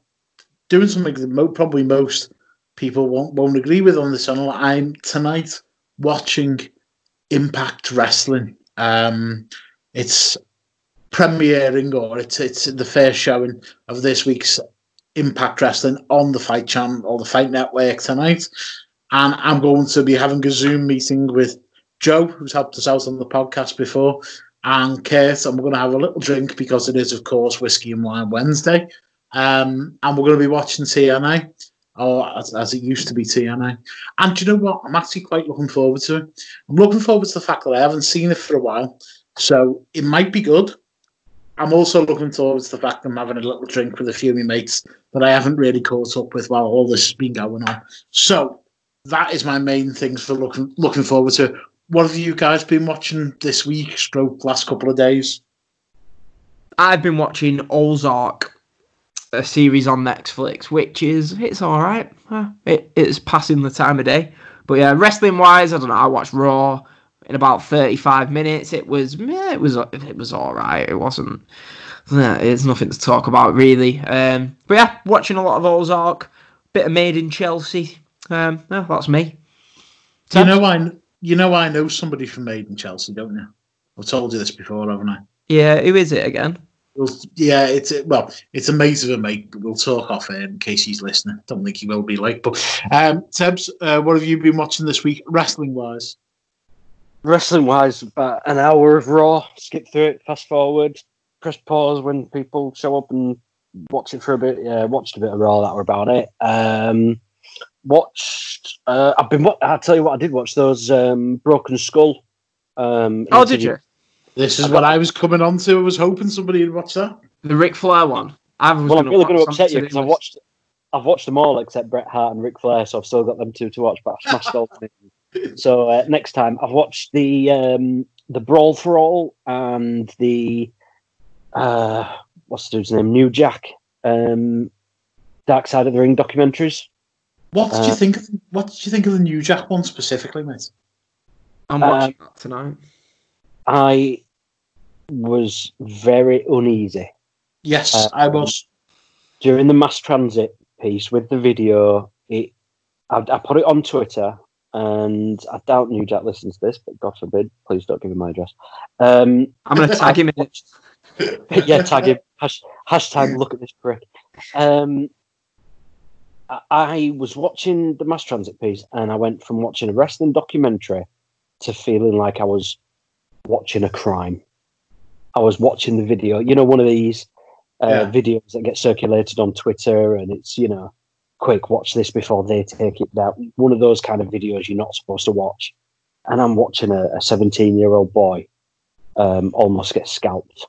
doing something that mo- probably most people won't won't agree with on the channel. I'm tonight watching Impact Wrestling. Um, it's premiering or it's it's the first showing of this week's Impact Wrestling on the Fight Channel or the Fight Network tonight. And I'm going to be having a Zoom meeting with Joe, who's helped us out on the podcast before, and Kurt, and we're going to have a little drink because it is, of course, Whiskey and Wine Wednesday. Um, and we're going to be watching TNA, or as, as it used to be TNA. And do you know what? I'm actually quite looking forward to it. I'm looking forward to the fact that I haven't seen it for a while, so it might be good. I'm also looking forward to the fact that I'm having a little drink with a few of my mates that I haven't really caught up with while all this has been going on. So that is my main things for looking looking forward to. What have you guys been watching this week, stroke last couple of days? I've been watching Ozark, a series on Netflix, which is it's all right. It, it's passing the time of day. But yeah, wrestling wise, I don't know. I watched Raw in about thirty five minutes. It was yeah, it was it was all right. It wasn't. Yeah, it's nothing to talk about really. Um, but yeah, watching a lot of Ozark, bit of Made in Chelsea. Um, no, that's me. You know I you know I know somebody from Made in Chelsea, don't you? I've told you this before, haven't I? Yeah, who is it again? Well, yeah, it's well, it's a mate of a mate. We'll talk off air in case he's listening. Don't think he will be like, but um, Tebs, uh, what have you been watching this week, wrestling wise? Wrestling wise, about an hour of Raw. Skip through it, fast forward, press pause when people show up and watch it for a bit. Yeah, watched a bit of Raw. That were about it. Um, watched. Uh, I've been. I'll tell you what. I did watch those um, Broken Skull. Um, Oh, did you? This is what I was coming on to. I was hoping somebody would watch that. The Ric Flair one. I was Well, I'm gonna really put going to upset you because I've watched. I've watched them all except Bret Hart and Ric Flair, so I've still got them two to watch. But I've smashed all of them. So uh, next time, I've watched the um, the Brawl for All and the uh, what's the dude's name? New Jack, um, Dark Side of the Ring documentaries. What did Uh, you think? Of, what did you think of the New Jack one specifically, mate? I'm Um, watching that tonight. I was very uneasy Yes, Uh, I was. during the mass transit piece with the video. It, I, I put it on Twitter, and I doubt New Jack listens to this, but God forbid, please don't give him my address. Um, I'm gonna tag him in it. yeah, tag him. Hash, hashtag look at this prick. Um, I, I was watching the mass transit piece, and I went from watching a wrestling documentary to feeling like I was watching a crime. I was watching the video. You know, one of these uh, Yeah. videos that get circulated on Twitter, and it's you know, quick, watch this before they take it down. One of those kind of videos you're not supposed to watch. And I'm watching a 17 year old boy um, almost get scalped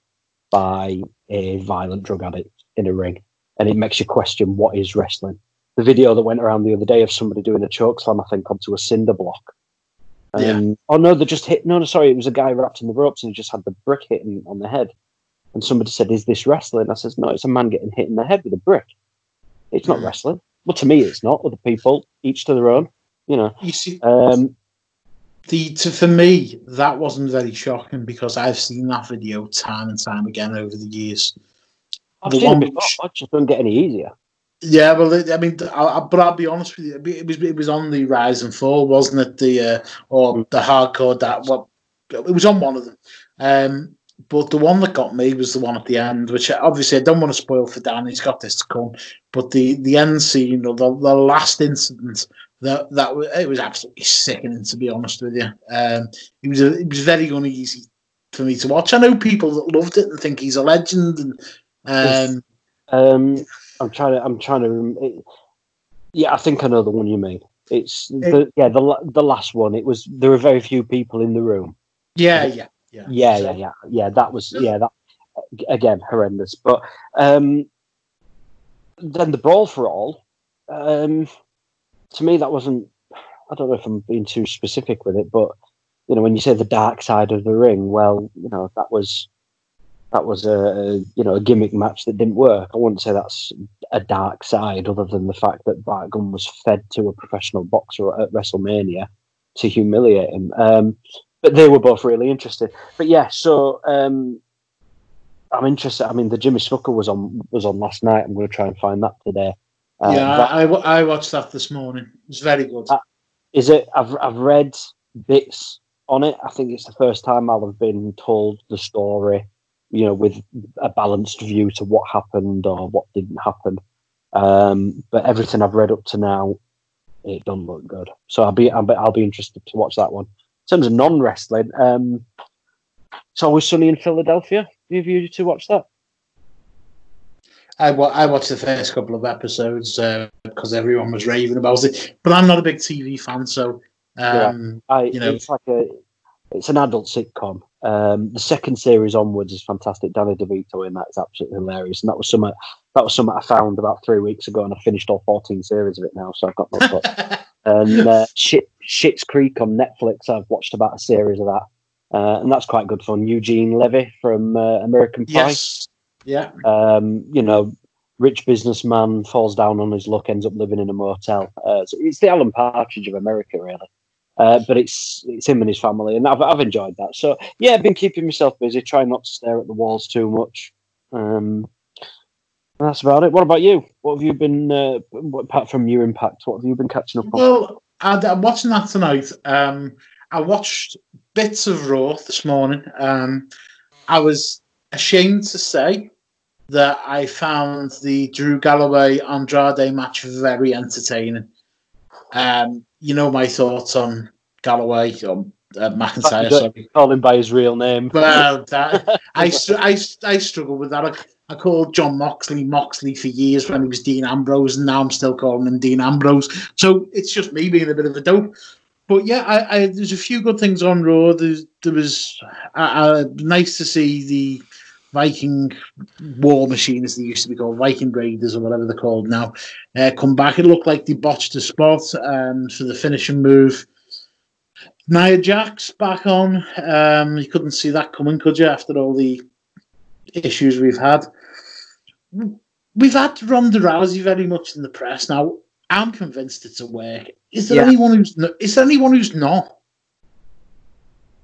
by a violent drug addict in a ring, and it makes you question what is wrestling. The video that went around the other day of somebody doing a choke slam, I think, onto a cinder block. Um, Oh no, they just hit. No, no, sorry, it was a guy wrapped in the ropes and he just had the brick hitting on the head. And somebody said, "Is this wrestling?" I says, "No, it's a man getting hit in the head with a brick. It's not wrestling." Well, to me, it's not. Other people, each to their own. You know. You see, Um, the to, for me that wasn't very shocking because I've seen that video time and time again over the years. I've The seen one it before. It just doesn't get any easier. Yeah, well, I mean, I, I, but I'll be honest with you, it was it was on the rise and fall, wasn't it? The uh, or the hardcore that what it was on one of them. Um, but the one that got me was the one at the end, which obviously I don't want to spoil for Dan. He's got this to come, but the the end scene or the, the last incident that that was, it was absolutely sickening to be honest with you. Um, it was a, it was very uneasy for me to watch. I know people that loved it and think he's a legend, and um, Um, I'm trying to. I'm trying to. It, yeah, I think I know the one you mean. It's the yeah the the last one. It was there were very few people in the room. yeah, yeah, yeah, Yeah, So- yeah, yeah, yeah. That was yeah that again horrendous. But um, then the brawl for all. Um, to me, that wasn't. I don't know if I'm being too specific with it, but you know, when you say the dark side of the ring, well, you know, that was that was a, you know a gimmick match that didn't work. I wouldn't say that's a dark side, other than the fact that Bart Gunn was fed to a professional boxer at WrestleMania to humiliate him. Um, but they were both really interested. But yeah, so um, I'm interested. I mean, the Jimmy Snuka was on was on last night. I'm going to try and find that today. Uh, yeah. that- I, I I watched that this morning. It's very good. Uh, is it? I've I've read bits on it. I think it's the first time I'll have been told the story, you know, with a balanced view to what happened or what didn't happen. Um, but everything I've read up to now, it doesn't look good. So I'll be I'll be, I'll be interested to watch that one. In terms of non wrestling, um, it's always sunny in Philadelphia. Do you have you two watch that? I, I watched the first couple of episodes because everyone was raving about it, but I'm not a big TV fan, so um, I, You know- it's like a, it's an adult sitcom. Um, the second series onwards is fantastic. Danny DeVito in that is absolutely hilarious, and that was something that was something I found about three weeks ago, and I finished all fourteen series of it now, so I've got no thought. and uh, Shit, Schitt's Creek on Netflix, I've watched about a series of that, uh, and that's quite good fun. Eugene Levy from uh, American Pie. yes, yeah, Um, you know, rich businessman falls down on his luck, ends up living in a motel. Uh, so it's the Alan Partridge of America, really. Uh, but it's it's him and his family, and I've I've enjoyed that. So yeah, I've been keeping myself busy, trying not to stare at the walls too much. Um, that's about it. What about you? What have you been uh, apart from your impact? What have you been catching up on? Well, I, I'm watching that tonight. Um, I watched bits of Raw this morning. Um, I was ashamed to say that I found the Drew Galloway Andrade match very entertaining. Um, you know my thoughts on Galloway or uh, McIntyre. Sorry. Call him by his real name. Well, that, I, I, I struggle with that. I, I called John Moxley Moxley for years when he was Dean Ambrose, and now I'm still calling him Dean Ambrose. So it's just me being a bit of a dope. But yeah, I, I, there's a few good things on Raw. There's, there was uh, uh, nice to see the Viking War Machine, as they used to be called, Viking Raiders or whatever they're called now, uh, come back. It looked like they botched a spot um, for the finishing move. Nia Jax back on. Um, you couldn't see that coming, could you? After all the issues we've had, we've had Ronda Rousey very much in the press now. I'm convinced it's a work. Is there Yeah. anyone who's no, is there anyone who's not?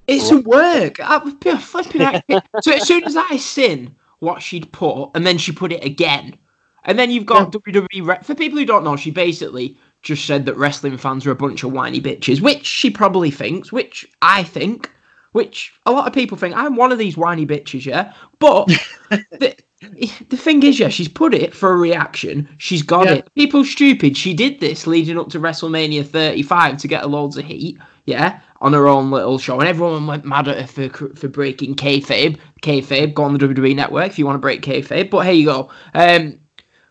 It's a work. I would be a flipping heck. So as soon as I seen what she'd put, and then she put it again, and then you've got WWE. Re- For people who don't know, she basically just said that wrestling fans are a bunch of whiny bitches, which she probably thinks, which I think, which a lot of people think. I'm one of these whiny bitches, yeah. But the, the thing is, yeah, she's put it for a reaction. She's got Yeah. it. People stupid. She did this leading up to WrestleMania 35 to get a loads of heat, yeah, on her own little show, and everyone went mad at her for for breaking kayfabe. Kayfabe, go on the WWE network if you want to break kayfabe. But here you go. Um,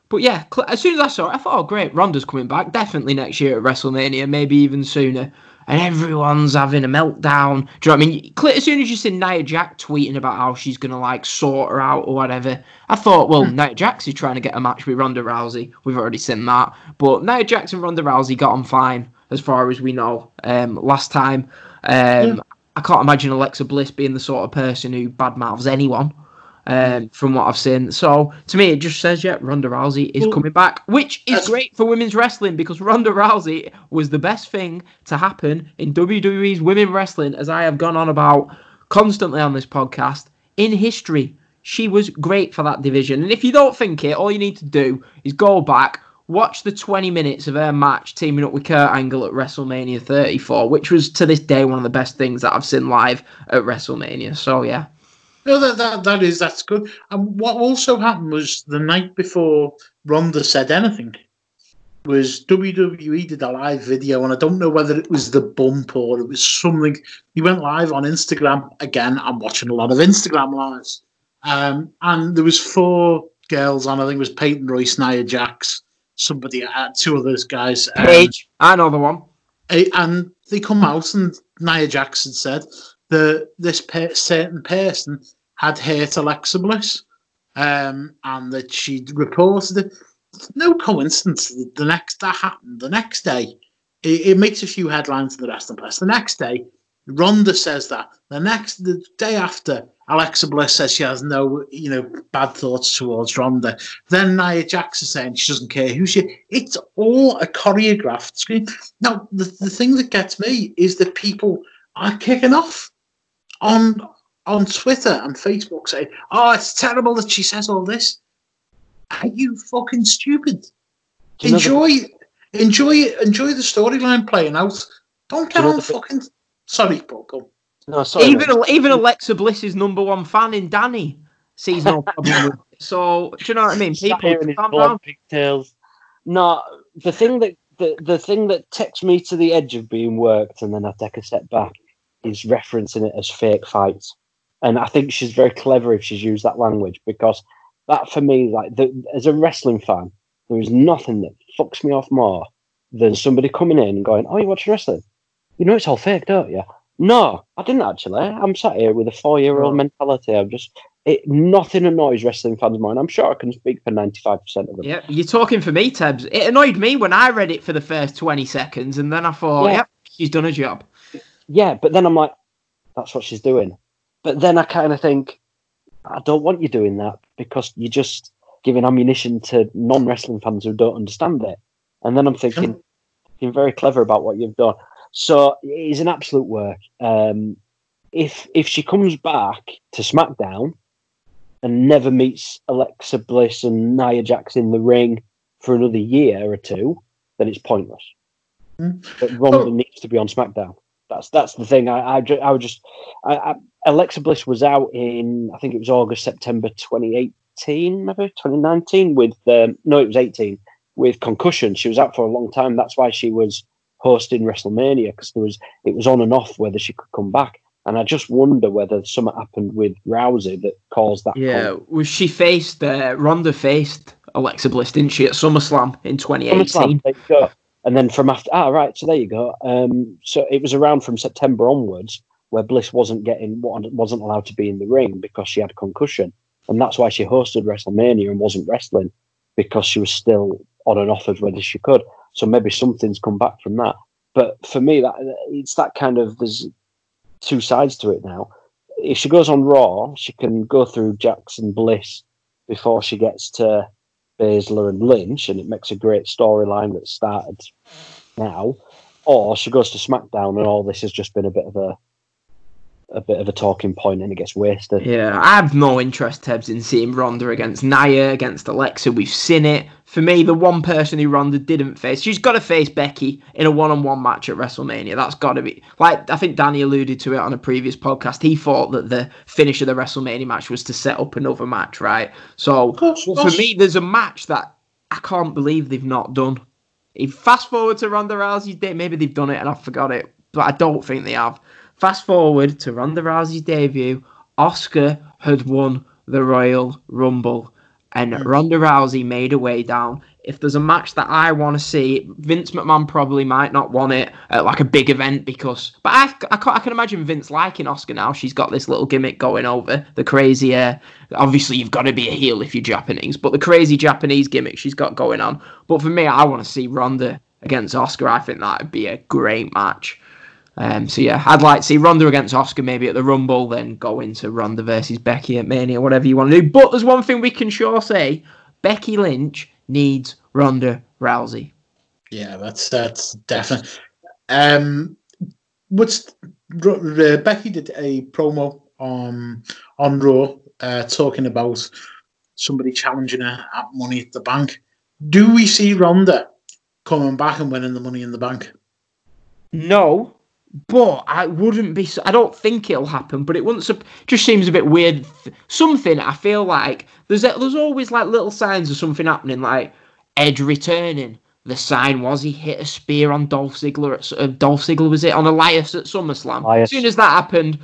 but yeah, cl- as soon as I saw it, I thought, oh great, Ronda's coming back, definitely next year at WrestleMania, maybe even sooner. And everyone's having a meltdown. Do you know what I mean? Cl- As soon as you see Nia Jax tweeting about how she's gonna like sort her out or whatever, I thought, well, Nia Jax is trying to get a match with Ronda Rousey. We've already seen that, but Nia Jax and Ronda Rousey got on fine as far as we know. Um, last time, um, Yeah. I can't imagine Alexa Bliss being the sort of person who badmouths anyone. Um, from what I've seen, so to me it just says, yeah, Ronda Rousey is Well, coming back, which is great for women's wrestling because Ronda Rousey was the best thing to happen in WWE's women wrestling, as I have gone on about constantly on this podcast in history. She was great for that division, and if you don't think it, all you need to do is go back, watch the 20 minutes of her match teaming up with Kurt Angle at WrestleMania 34, which was to this day one of the best things that I've seen live at WrestleMania. So yeah. No, that, that that is that's good. And what also happened was the night before Ronda said anything, was WWE did a live video, and I don't know whether it was the bump or it was something. He went live on Instagram again. I'm watching a lot of Instagram lives, um, and there was four girls on. I think it was Peyton Royce, Nia Jax, somebody, uh, two others guys. Um, Paige, I know the one. and they come out, and Nia Jackson said that this per- certain person had hurt Alexa Bliss, um, and that she reported it. No coincidence. The next that happened, the next day, it, it makes a few headlines in the wrestling press. The next day, Ronda says that. The next, the day after, Alexa Bliss says she has no, you know, bad thoughts towards Ronda. Then Nia Jax is saying she doesn't care who she. It's all a choreographed screen. Now, the, the thing that gets me is that people are kicking off on on Twitter and Facebook saying, "Oh, it's terrible that she says all this." Are you fucking stupid? You know the- enjoy, enjoy, enjoy the storyline playing out. Don't get you know on the- fucking. Sorry, Paul. go. No, sorry. even mate. even Alexa Bliss's number one fan in Danny sees no problem with it. So do you know what I mean? People here in his calm blonde down. pigtails. No, the thing that the, the thing that takes me to the edge of being worked, and then I take a step back, is referencing it as fake fights. And I think she's very clever if she's used that language because that for me, like the, as a wrestling fan, there is nothing that fucks me off more than somebody coming in and going, "Oh, you watch wrestling? You know it's all fake, don't you?" No, I didn't actually. I'm sat here with a four-year-old mentality. I'm just it. Nothing annoys wrestling fans more, and I'm sure I can speak for ninety-five percent of them. Yeah, you're talking for me, Tebs. It annoyed me when I read it for the first 20 seconds, and then I thought, Yeah. yep, she's done a job. Yeah, but then I'm like, that's what she's doing. But then I kind of think, I don't want you doing that because you're just giving ammunition to non wrestling fans who don't understand it. And then I'm thinking, you're very clever about what you've done. So it is an absolute work. Um, if if she comes back to SmackDown and never meets Alexa Bliss and Nia Jax in the ring for another year or two, then it's pointless. Mm. But Ronda Oh. needs to be on SmackDown. That's that's the thing. I I, I would just I, I, Alexa Bliss was out in I think it was August September 2018 maybe 2019 with um, no it was 18 with concussion. She was out for a long time. That's why she was hosting WrestleMania because there was it was on and off whether she could come back. And I just wonder whether something happened with Rousey that caused that. Yeah, was she faced, uh, Ronda faced Alexa Bliss, didn't she, at SummerSlam in 2018? SummerSlam, there you go. And then from after, ah, right. So there you go. Um, so it was around from September onwards where Bliss wasn't getting, wasn't allowed to be in the ring because she had a concussion, and that's why she hosted WrestleMania and wasn't wrestling because she was still on and off of whether she could. So maybe something's come back from that. But for me, that it's that kind of there's two sides to it now. If she goes on Raw, she can go through Jackson Bliss before she gets to Baszler and Lynch, and it makes a great storyline that started now. Or she goes to SmackDown, and all this has just been a bit of a a bit of a talking point, and it gets wasted. Yeah, I have no interest, Tebs, in seeing Ronda against Nia, against Alexa. We've seen it. For me, the one person who Ronda didn't face, she's got to face Becky in a one-on-one match at WrestleMania. That's got to be like I think Danny alluded to it on a previous podcast. He thought that the finish of the WrestleMania match was to set up another match, right? So course, well, of for me, there's a match that I can't believe they've not done. If fast forward to Ronda Rousey's day, maybe they've done it and I forgot it, but I don't think they have. Fast forward to Ronda Rousey's debut, Asuka had won the Royal Rumble, and Mm. Ronda Rousey made her way down. If there's a match that I want to see, Vince McMahon probably might not want it at like a big event because, but I, I, I can imagine Vince liking Asuka now. She's got this little gimmick going over the crazy. Uh, obviously, you've got to be a heel if you're Japanese, but the crazy Japanese gimmick she's got going on. But for me, I want to see Ronda against Asuka. I think that would be a great match. Um, so yeah, I'd like to see Ronda against Asuka maybe at the Rumble, then go into Ronda versus Becky at Mania, whatever you want to do. But there's one thing we can sure say: Becky Lynch needs Ronda Rousey. Yeah, that's that's definite. Um, what's uh, Becky did a promo on on Raw uh, talking about somebody challenging her at Money at the Bank. Do we see Ronda coming back and winning the Money in the Bank? No, but I wouldn't be. I don't think it'll happen. But it wouldn't. Just seems a bit weird. Something I feel like there's there's always like little signs of something happening, like Edge returning. the sign was he hit a spear on Dolph Ziggler. At, uh, Dolph Ziggler was it on Elias at SummerSlam. Elias. As soon as that happened,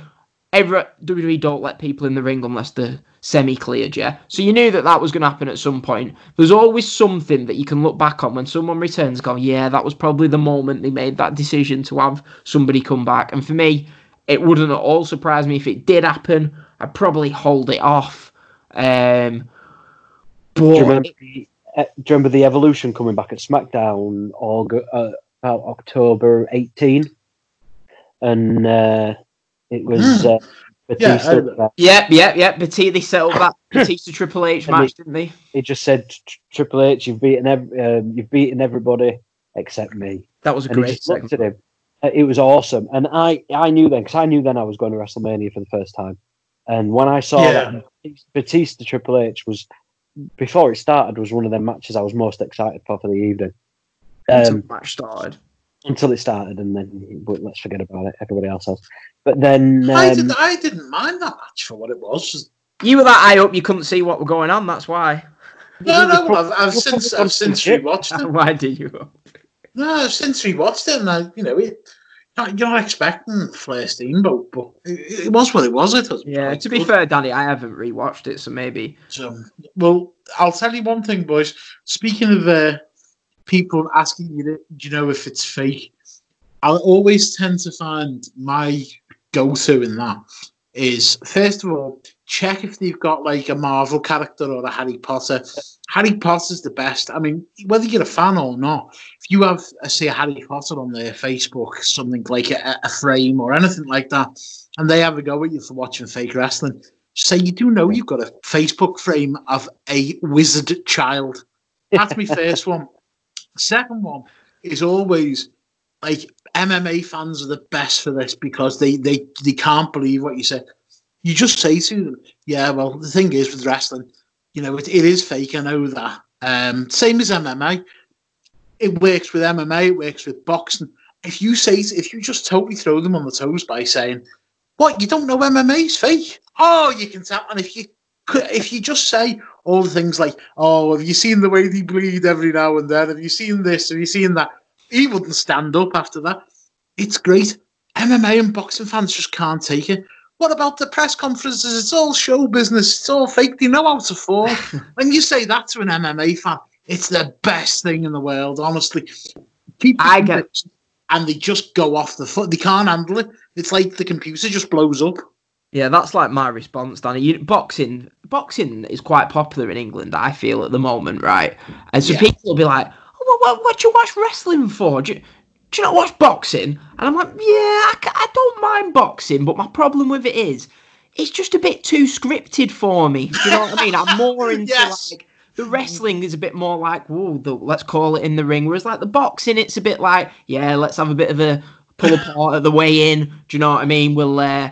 every WWE don't let people in the ring unless they're semi-cleared. Yeah, so you knew that that was going to happen at some point. There's always something that you can look back on when someone returns. and Go, yeah, that was probably the moment they made that decision to have somebody come back. And for me, it wouldn't at all surprise me if it did happen. I'd probably hold it off. Um, but Do you remember, the, uh, do you remember the evolution coming back at SmackDown August, uh, about October 18? And uh, it was uh, Batista. Yep, yep, yep. Batista, they set up that Batista Triple H match, they- didn't they? It just said Triple H, you've beaten ev- um, you've beaten everybody except me. That was a And he great just looked at him. Uh, It was awesome, and I I knew then because I knew then I was going to WrestleMania for the first time. And when I saw Yeah. that Batista Triple H was before it started was one of the matches I was most excited for for the evening. until Um, the match started. until it started, and then but let's forget about it. Everybody else has. But then I, um, did, I didn't mind that match for what it was. Just- You were that high up, you couldn't see what were going on. That's why. No, no, pro- I've, I've since pro- I've since shit. rewatched it. why did you? No, I've since rewatched it, and I, you know, it, you're not expecting Flair Steamboat, but it, it was what it was. It was Yeah. To be good. fair, Danny, I haven't rewatched it, so maybe. Um, well, I'll tell you one thing, boys. Speaking of uh, people asking you, do you know if it's fake? I always tend to find my go-to in that is first of all check if they've got like a Marvel character or a Harry Potter. Harry Potter's the best. I mean, whether you're a fan or not, if you have, uh, say, a Harry Potter on their Facebook, something like a, a frame or anything like that, and they have a go at you for watching fake wrestling, say you do know you've got a Facebook frame of a wizard child. That's my first one. Second one is always like MMA fans are the best for this because they they they can't believe what you say. You just say to them, "Yeah, well, the thing is with wrestling, you know, it, it is fake. I know that. Um, same as MMA. It works with MMA. It works with boxing. If you say, if you just totally throw them on the toes by saying, "What you don't know MMA is fake," oh, you can tell. And if you if you just say all the things like, "Oh, have you seen the way they bleed every now and then? Have you seen this? Have you seen that?" He wouldn't stand up after that. It's great. MMA and boxing fans just can't take it. What about the press conferences? It's all show business. It's all fake. They know how to fall. when you say that to an MMA fan, it's the best thing in the world, honestly. People I get- it. and they just go off the foot. They can't handle it. It's like the computer just blows up. Yeah, that's like my response, Danny. You, boxing, boxing is quite popular in England. I feel at the moment, right? And so Yeah. people will be like, "What, what, what do you watch wrestling for? Do you, do you not watch boxing?" And I'm like, "Yeah, I, I don't mind boxing, but my problem with it is, it's just a bit too scripted for me. Do you know what I mean? I'm more into Yes. like." The wrestling is a bit more like, whoa, the, let's call it in the ring. Whereas like the boxing, it's a bit like, yeah, let's have a bit of a pull apart at the way in. Do you know what I mean? We'll uh,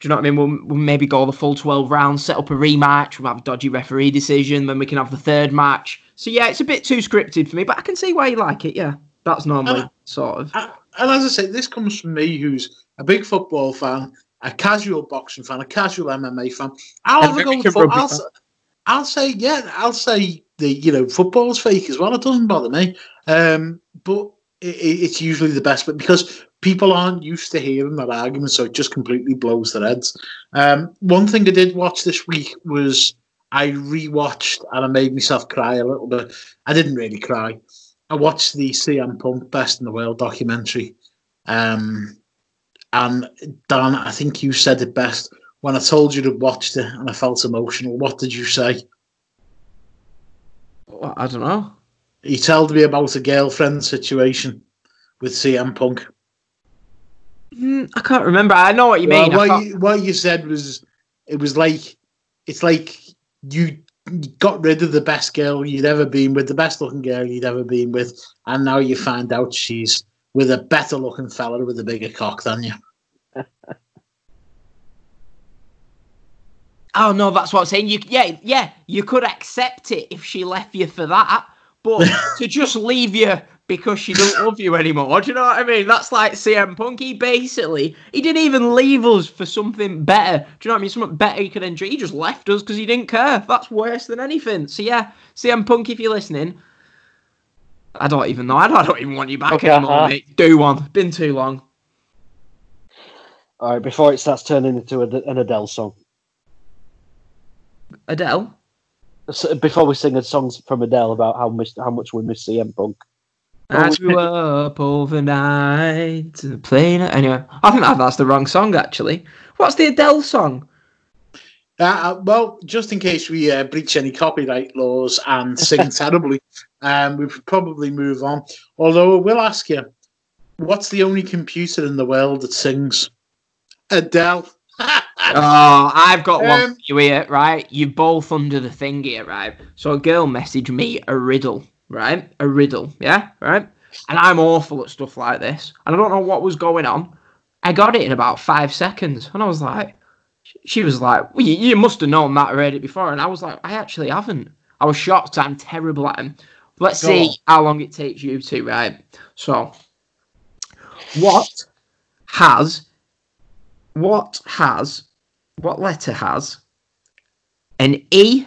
do you know what I mean? We'll, we'll maybe go the full 12 rounds, set up a rematch, we'll have a dodgy referee decision, then we can have the third match. So, yeah, it's a bit too scripted for me, but I can see why you like it, yeah. That's normally Uh, sort of. And and as I say, this comes from me, who's a big football fan, a casual boxing fan, a casual MMA fan. I'll have a go with American I'll, fan. s- I'll say, yeah, I'll say the you know football's fake as well. It doesn't bother me, um, but it, it- it's usually the best. But because people aren't used to hearing that argument, so it just completely blows their heads. Um, one thing I did watch this week was I rewatched and I made myself cry a little bit. I didn't really cry. I watched the CM Punk Best in the World documentary. Um, and Dan, I think you said it best when I told you to watch it and I felt emotional. What did you say? Well, I don't know. He told me about a girlfriend situation with CM Punk. Mm, I can't remember. I know what you Well, mean. What, you, what you said was it was like it's like you got rid of the best girl you'd ever been with, the best looking girl you'd ever been with, and now you find out she's with a better looking fella with a bigger cock than you. Oh no, that's what I'm saying. You yeah, yeah, you could accept it if she left you for that, but to just leave you because she don't love you anymore, do you know what I mean? That's like CM Punk. He basically he didn't even leave us for something better. Do you know what I mean? Something better he could enjoy. He just left us because he didn't care. That's worse than anything. So yeah, CM Punk, if you're listening, I don't even know. I don't, I don't even want you back Okay, anymore, uh-huh. mate. Do one. Been too long. All right, before it starts turning into an Adele song. Adele. So before we sing a songs from Adele about how much how much we miss CM Punk. I Well, grew up overnight playing it. Anyway, I think I've asked the wrong song, actually. What's the Adele song? Uh, uh, well, just in case we uh, breach any copyright laws and sing terribly, um, we should probably move on. Although I will ask you, what's the only computer in the world that sings? Adele. Oh, I've got one Um, for you here, right? You're both under the thing here, right? So a girl messaged me a riddle, right? A riddle, yeah, right? And I'm awful at stuff like this, and I don't know what was going on. I got it in about five seconds, and I was like, she was like, well, you, you must have known that I read it before, and I was like, I actually haven't. I was shocked. I'm terrible at them. Let's Go see on. how long it takes you to, right? So, what has, what has, what letter has an E?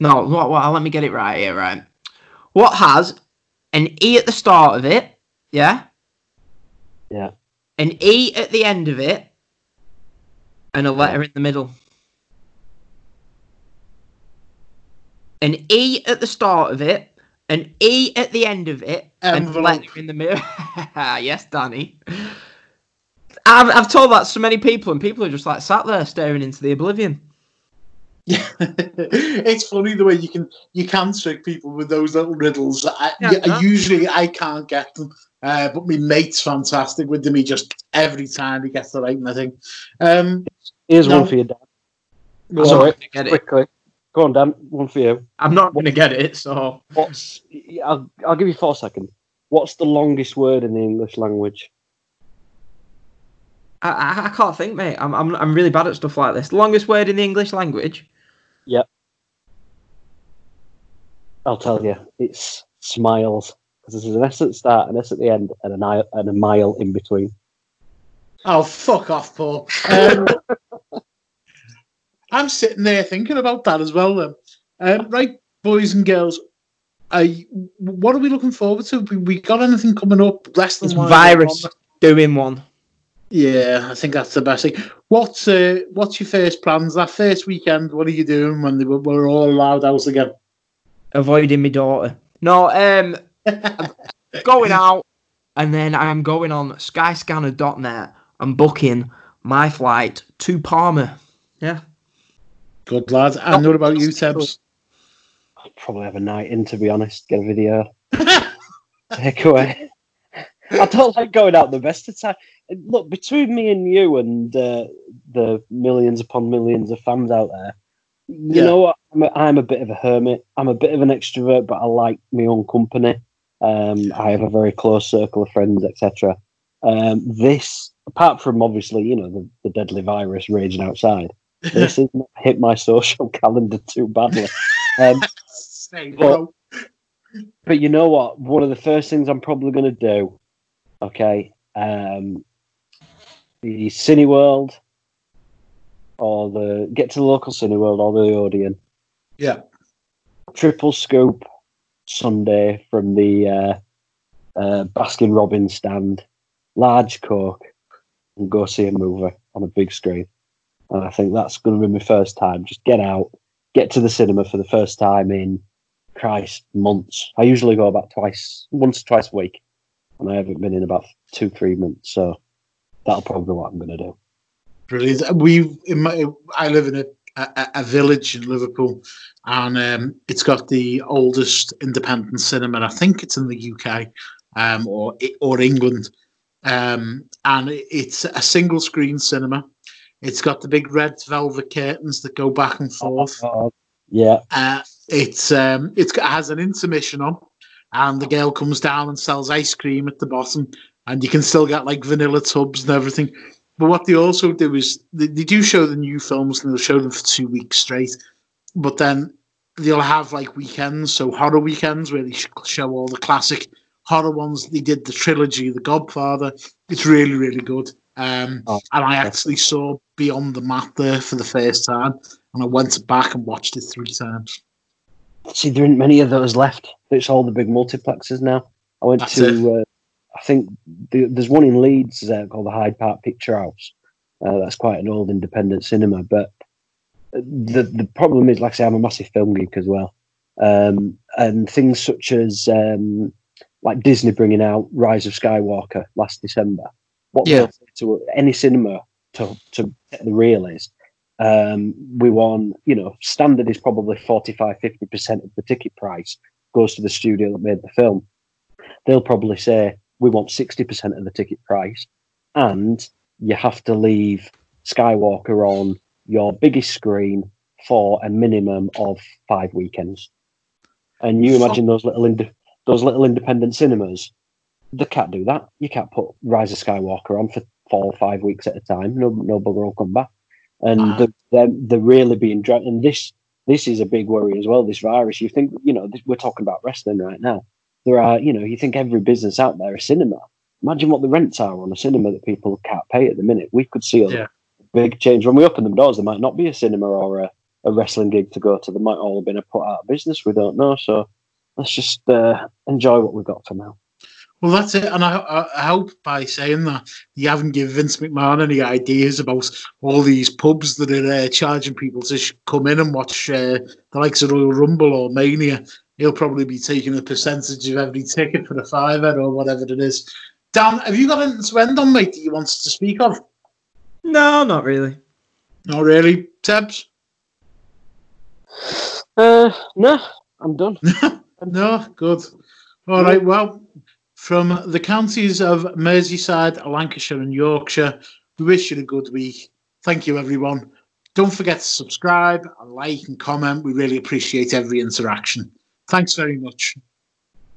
No, what, what, let me get it right here, right? What has an E at the start of it, yeah? Yeah. An E at the end of it, and a letter in the middle. An E at the start of it, an E at the end of it, and a letter in the middle. yes, Danny. I've, I've told that to so many people, and people are just like sat there staring into the oblivion. it's funny the way you can you can trick people with those little riddles. I, Yeah, yeah, yeah. usually I can't get them, uh, but my mate's fantastic with them. He just every time he gets the right thing. Um, Here's No. one for you, Dan. go I'm on. Sorry, gonna it. quickly. Go on, Dan. One for you. I'm not going to get it. So What's? I'll, I'll give you four seconds. What's the longest word in the English language? I, I, I can't think, mate. I'm, I'm I'm really bad at stuff like this. Longest word in the English language. I'll tell you. It's smiles. Because there's an S at the start, an S at the end, and a, ni- and a mile in between. Oh, fuck off, Paul. Um, I'm sitting there thinking about that as well. Then, um, right, boys and girls, I, what are we looking forward to? We, we got anything coming up? Wrestling It's wise? virus doing one. Yeah, I think that's the best thing. What's uh, what's your first plans? That first weekend, what are you doing when they were, we're all allowed out again? Avoiding my daughter. No, um, going out, and then I'm going on Skyscanner.net and booking my flight to Palma. Yeah. Good lad. And what about you, Tebs? I'll probably have a night in, to be honest. Get a video. Take away. I don't like going out the best of time. Look, between me and you and uh, the millions upon millions of fans out there, you Yeah. know what? I'm a, I'm a bit of a hermit. I'm a bit of an extrovert, but I like my own company. Um, I have a very close circle of friends, etc. Um, this, apart from obviously, you know, the, the deadly virus raging outside, this has not hit my social calendar too badly. Um, no. but you know what? One of the first things I'm probably going to do, okay, um, the Cineworld or the get to the local Cineworld or the Odeon, Yeah. triple scoop sundae from the uh, uh, Baskin Robbins stand, large Coke, and go see a movie on a big screen. And I think that's going to be my first time. Just get out, get to the cinema for the first time in Christ months. I usually go about twice, once or twice a week, and I haven't been in about two, three months. So that'll probably be what I'm going to do. Brilliant. We, in my, I live in a, a, a village in Liverpool, and um, it's got the oldest independent cinema. I think it's in the UK um, or or England, um, and it's a single screen cinema. It's got the big red velvet curtains that go back and forth. Uh, yeah, Uh, it's um, it's got, has an intermission on, and the girl comes down and sells ice cream at the bottom, and you can still get like vanilla tubs and everything. But what they also do is they, they do show the new films and they'll show them for two weeks straight. But then they'll have like weekends, so horror weekends where they show all the classic horror ones. They did the trilogy, The Godfather. It's really really good. Um, Oh, and I actually saw Beyond the Map there for the first time, and I went back and watched it three times. See, there aren't many of those left. It's all the big multiplexes now. I went That's to, uh, I think the, there's one in Leeds uh, called the Hyde Park Picture House. Uh, that's quite an old independent cinema, but the the problem is, like I say, I'm a massive film geek as well, um, and things such as um, like Disney bringing out Rise of Skywalker last December. What Yeah. say to any cinema to to get the real is, um, we want you know standard is probably 45 50 percent of the ticket price goes to the studio that made the film. They'll probably say we want 60 percent of the ticket price, and you have to leave Skywalker on your biggest screen for a minimum of five weekends. And you imagine those little inde- those little independent cinemas, they can't do that. You can't put Rise of Skywalker on for four or five weeks at a time. No, no bugger will come back. And ah. they're, they're, they're really being dragged. And this this is a big worry as well. This virus. You think you know this, we're talking about wrestling right now. There are you know you think every business out there a cinema. Imagine what the rents are on a cinema that people can't pay at the minute. We could see a Yeah. big change when we open them doors. There might not be a cinema or a, a wrestling gig to go to. They might all have been a put out of business. We don't know. So let's just uh, enjoy what we've got for now. Well, that's it. And I, I, I hope by saying that you haven't given Vince McMahon any ideas about all these pubs that are uh, charging people to sh- come in and watch uh, the likes of Royal Rumble or Mania. He'll probably be taking a percentage of every ticket for the fiver or whatever it is. Dan, have you got anything to end on, mate, that you wanted to speak of? No, not really. Not really. Tebs? Uh, no, I'm done. No, good. All right. Well, from the counties of Merseyside, Lancashire, and Yorkshire, we wish you a good week. Thank you, everyone. Don't forget to subscribe and like and comment. We really appreciate every interaction. Thanks very much.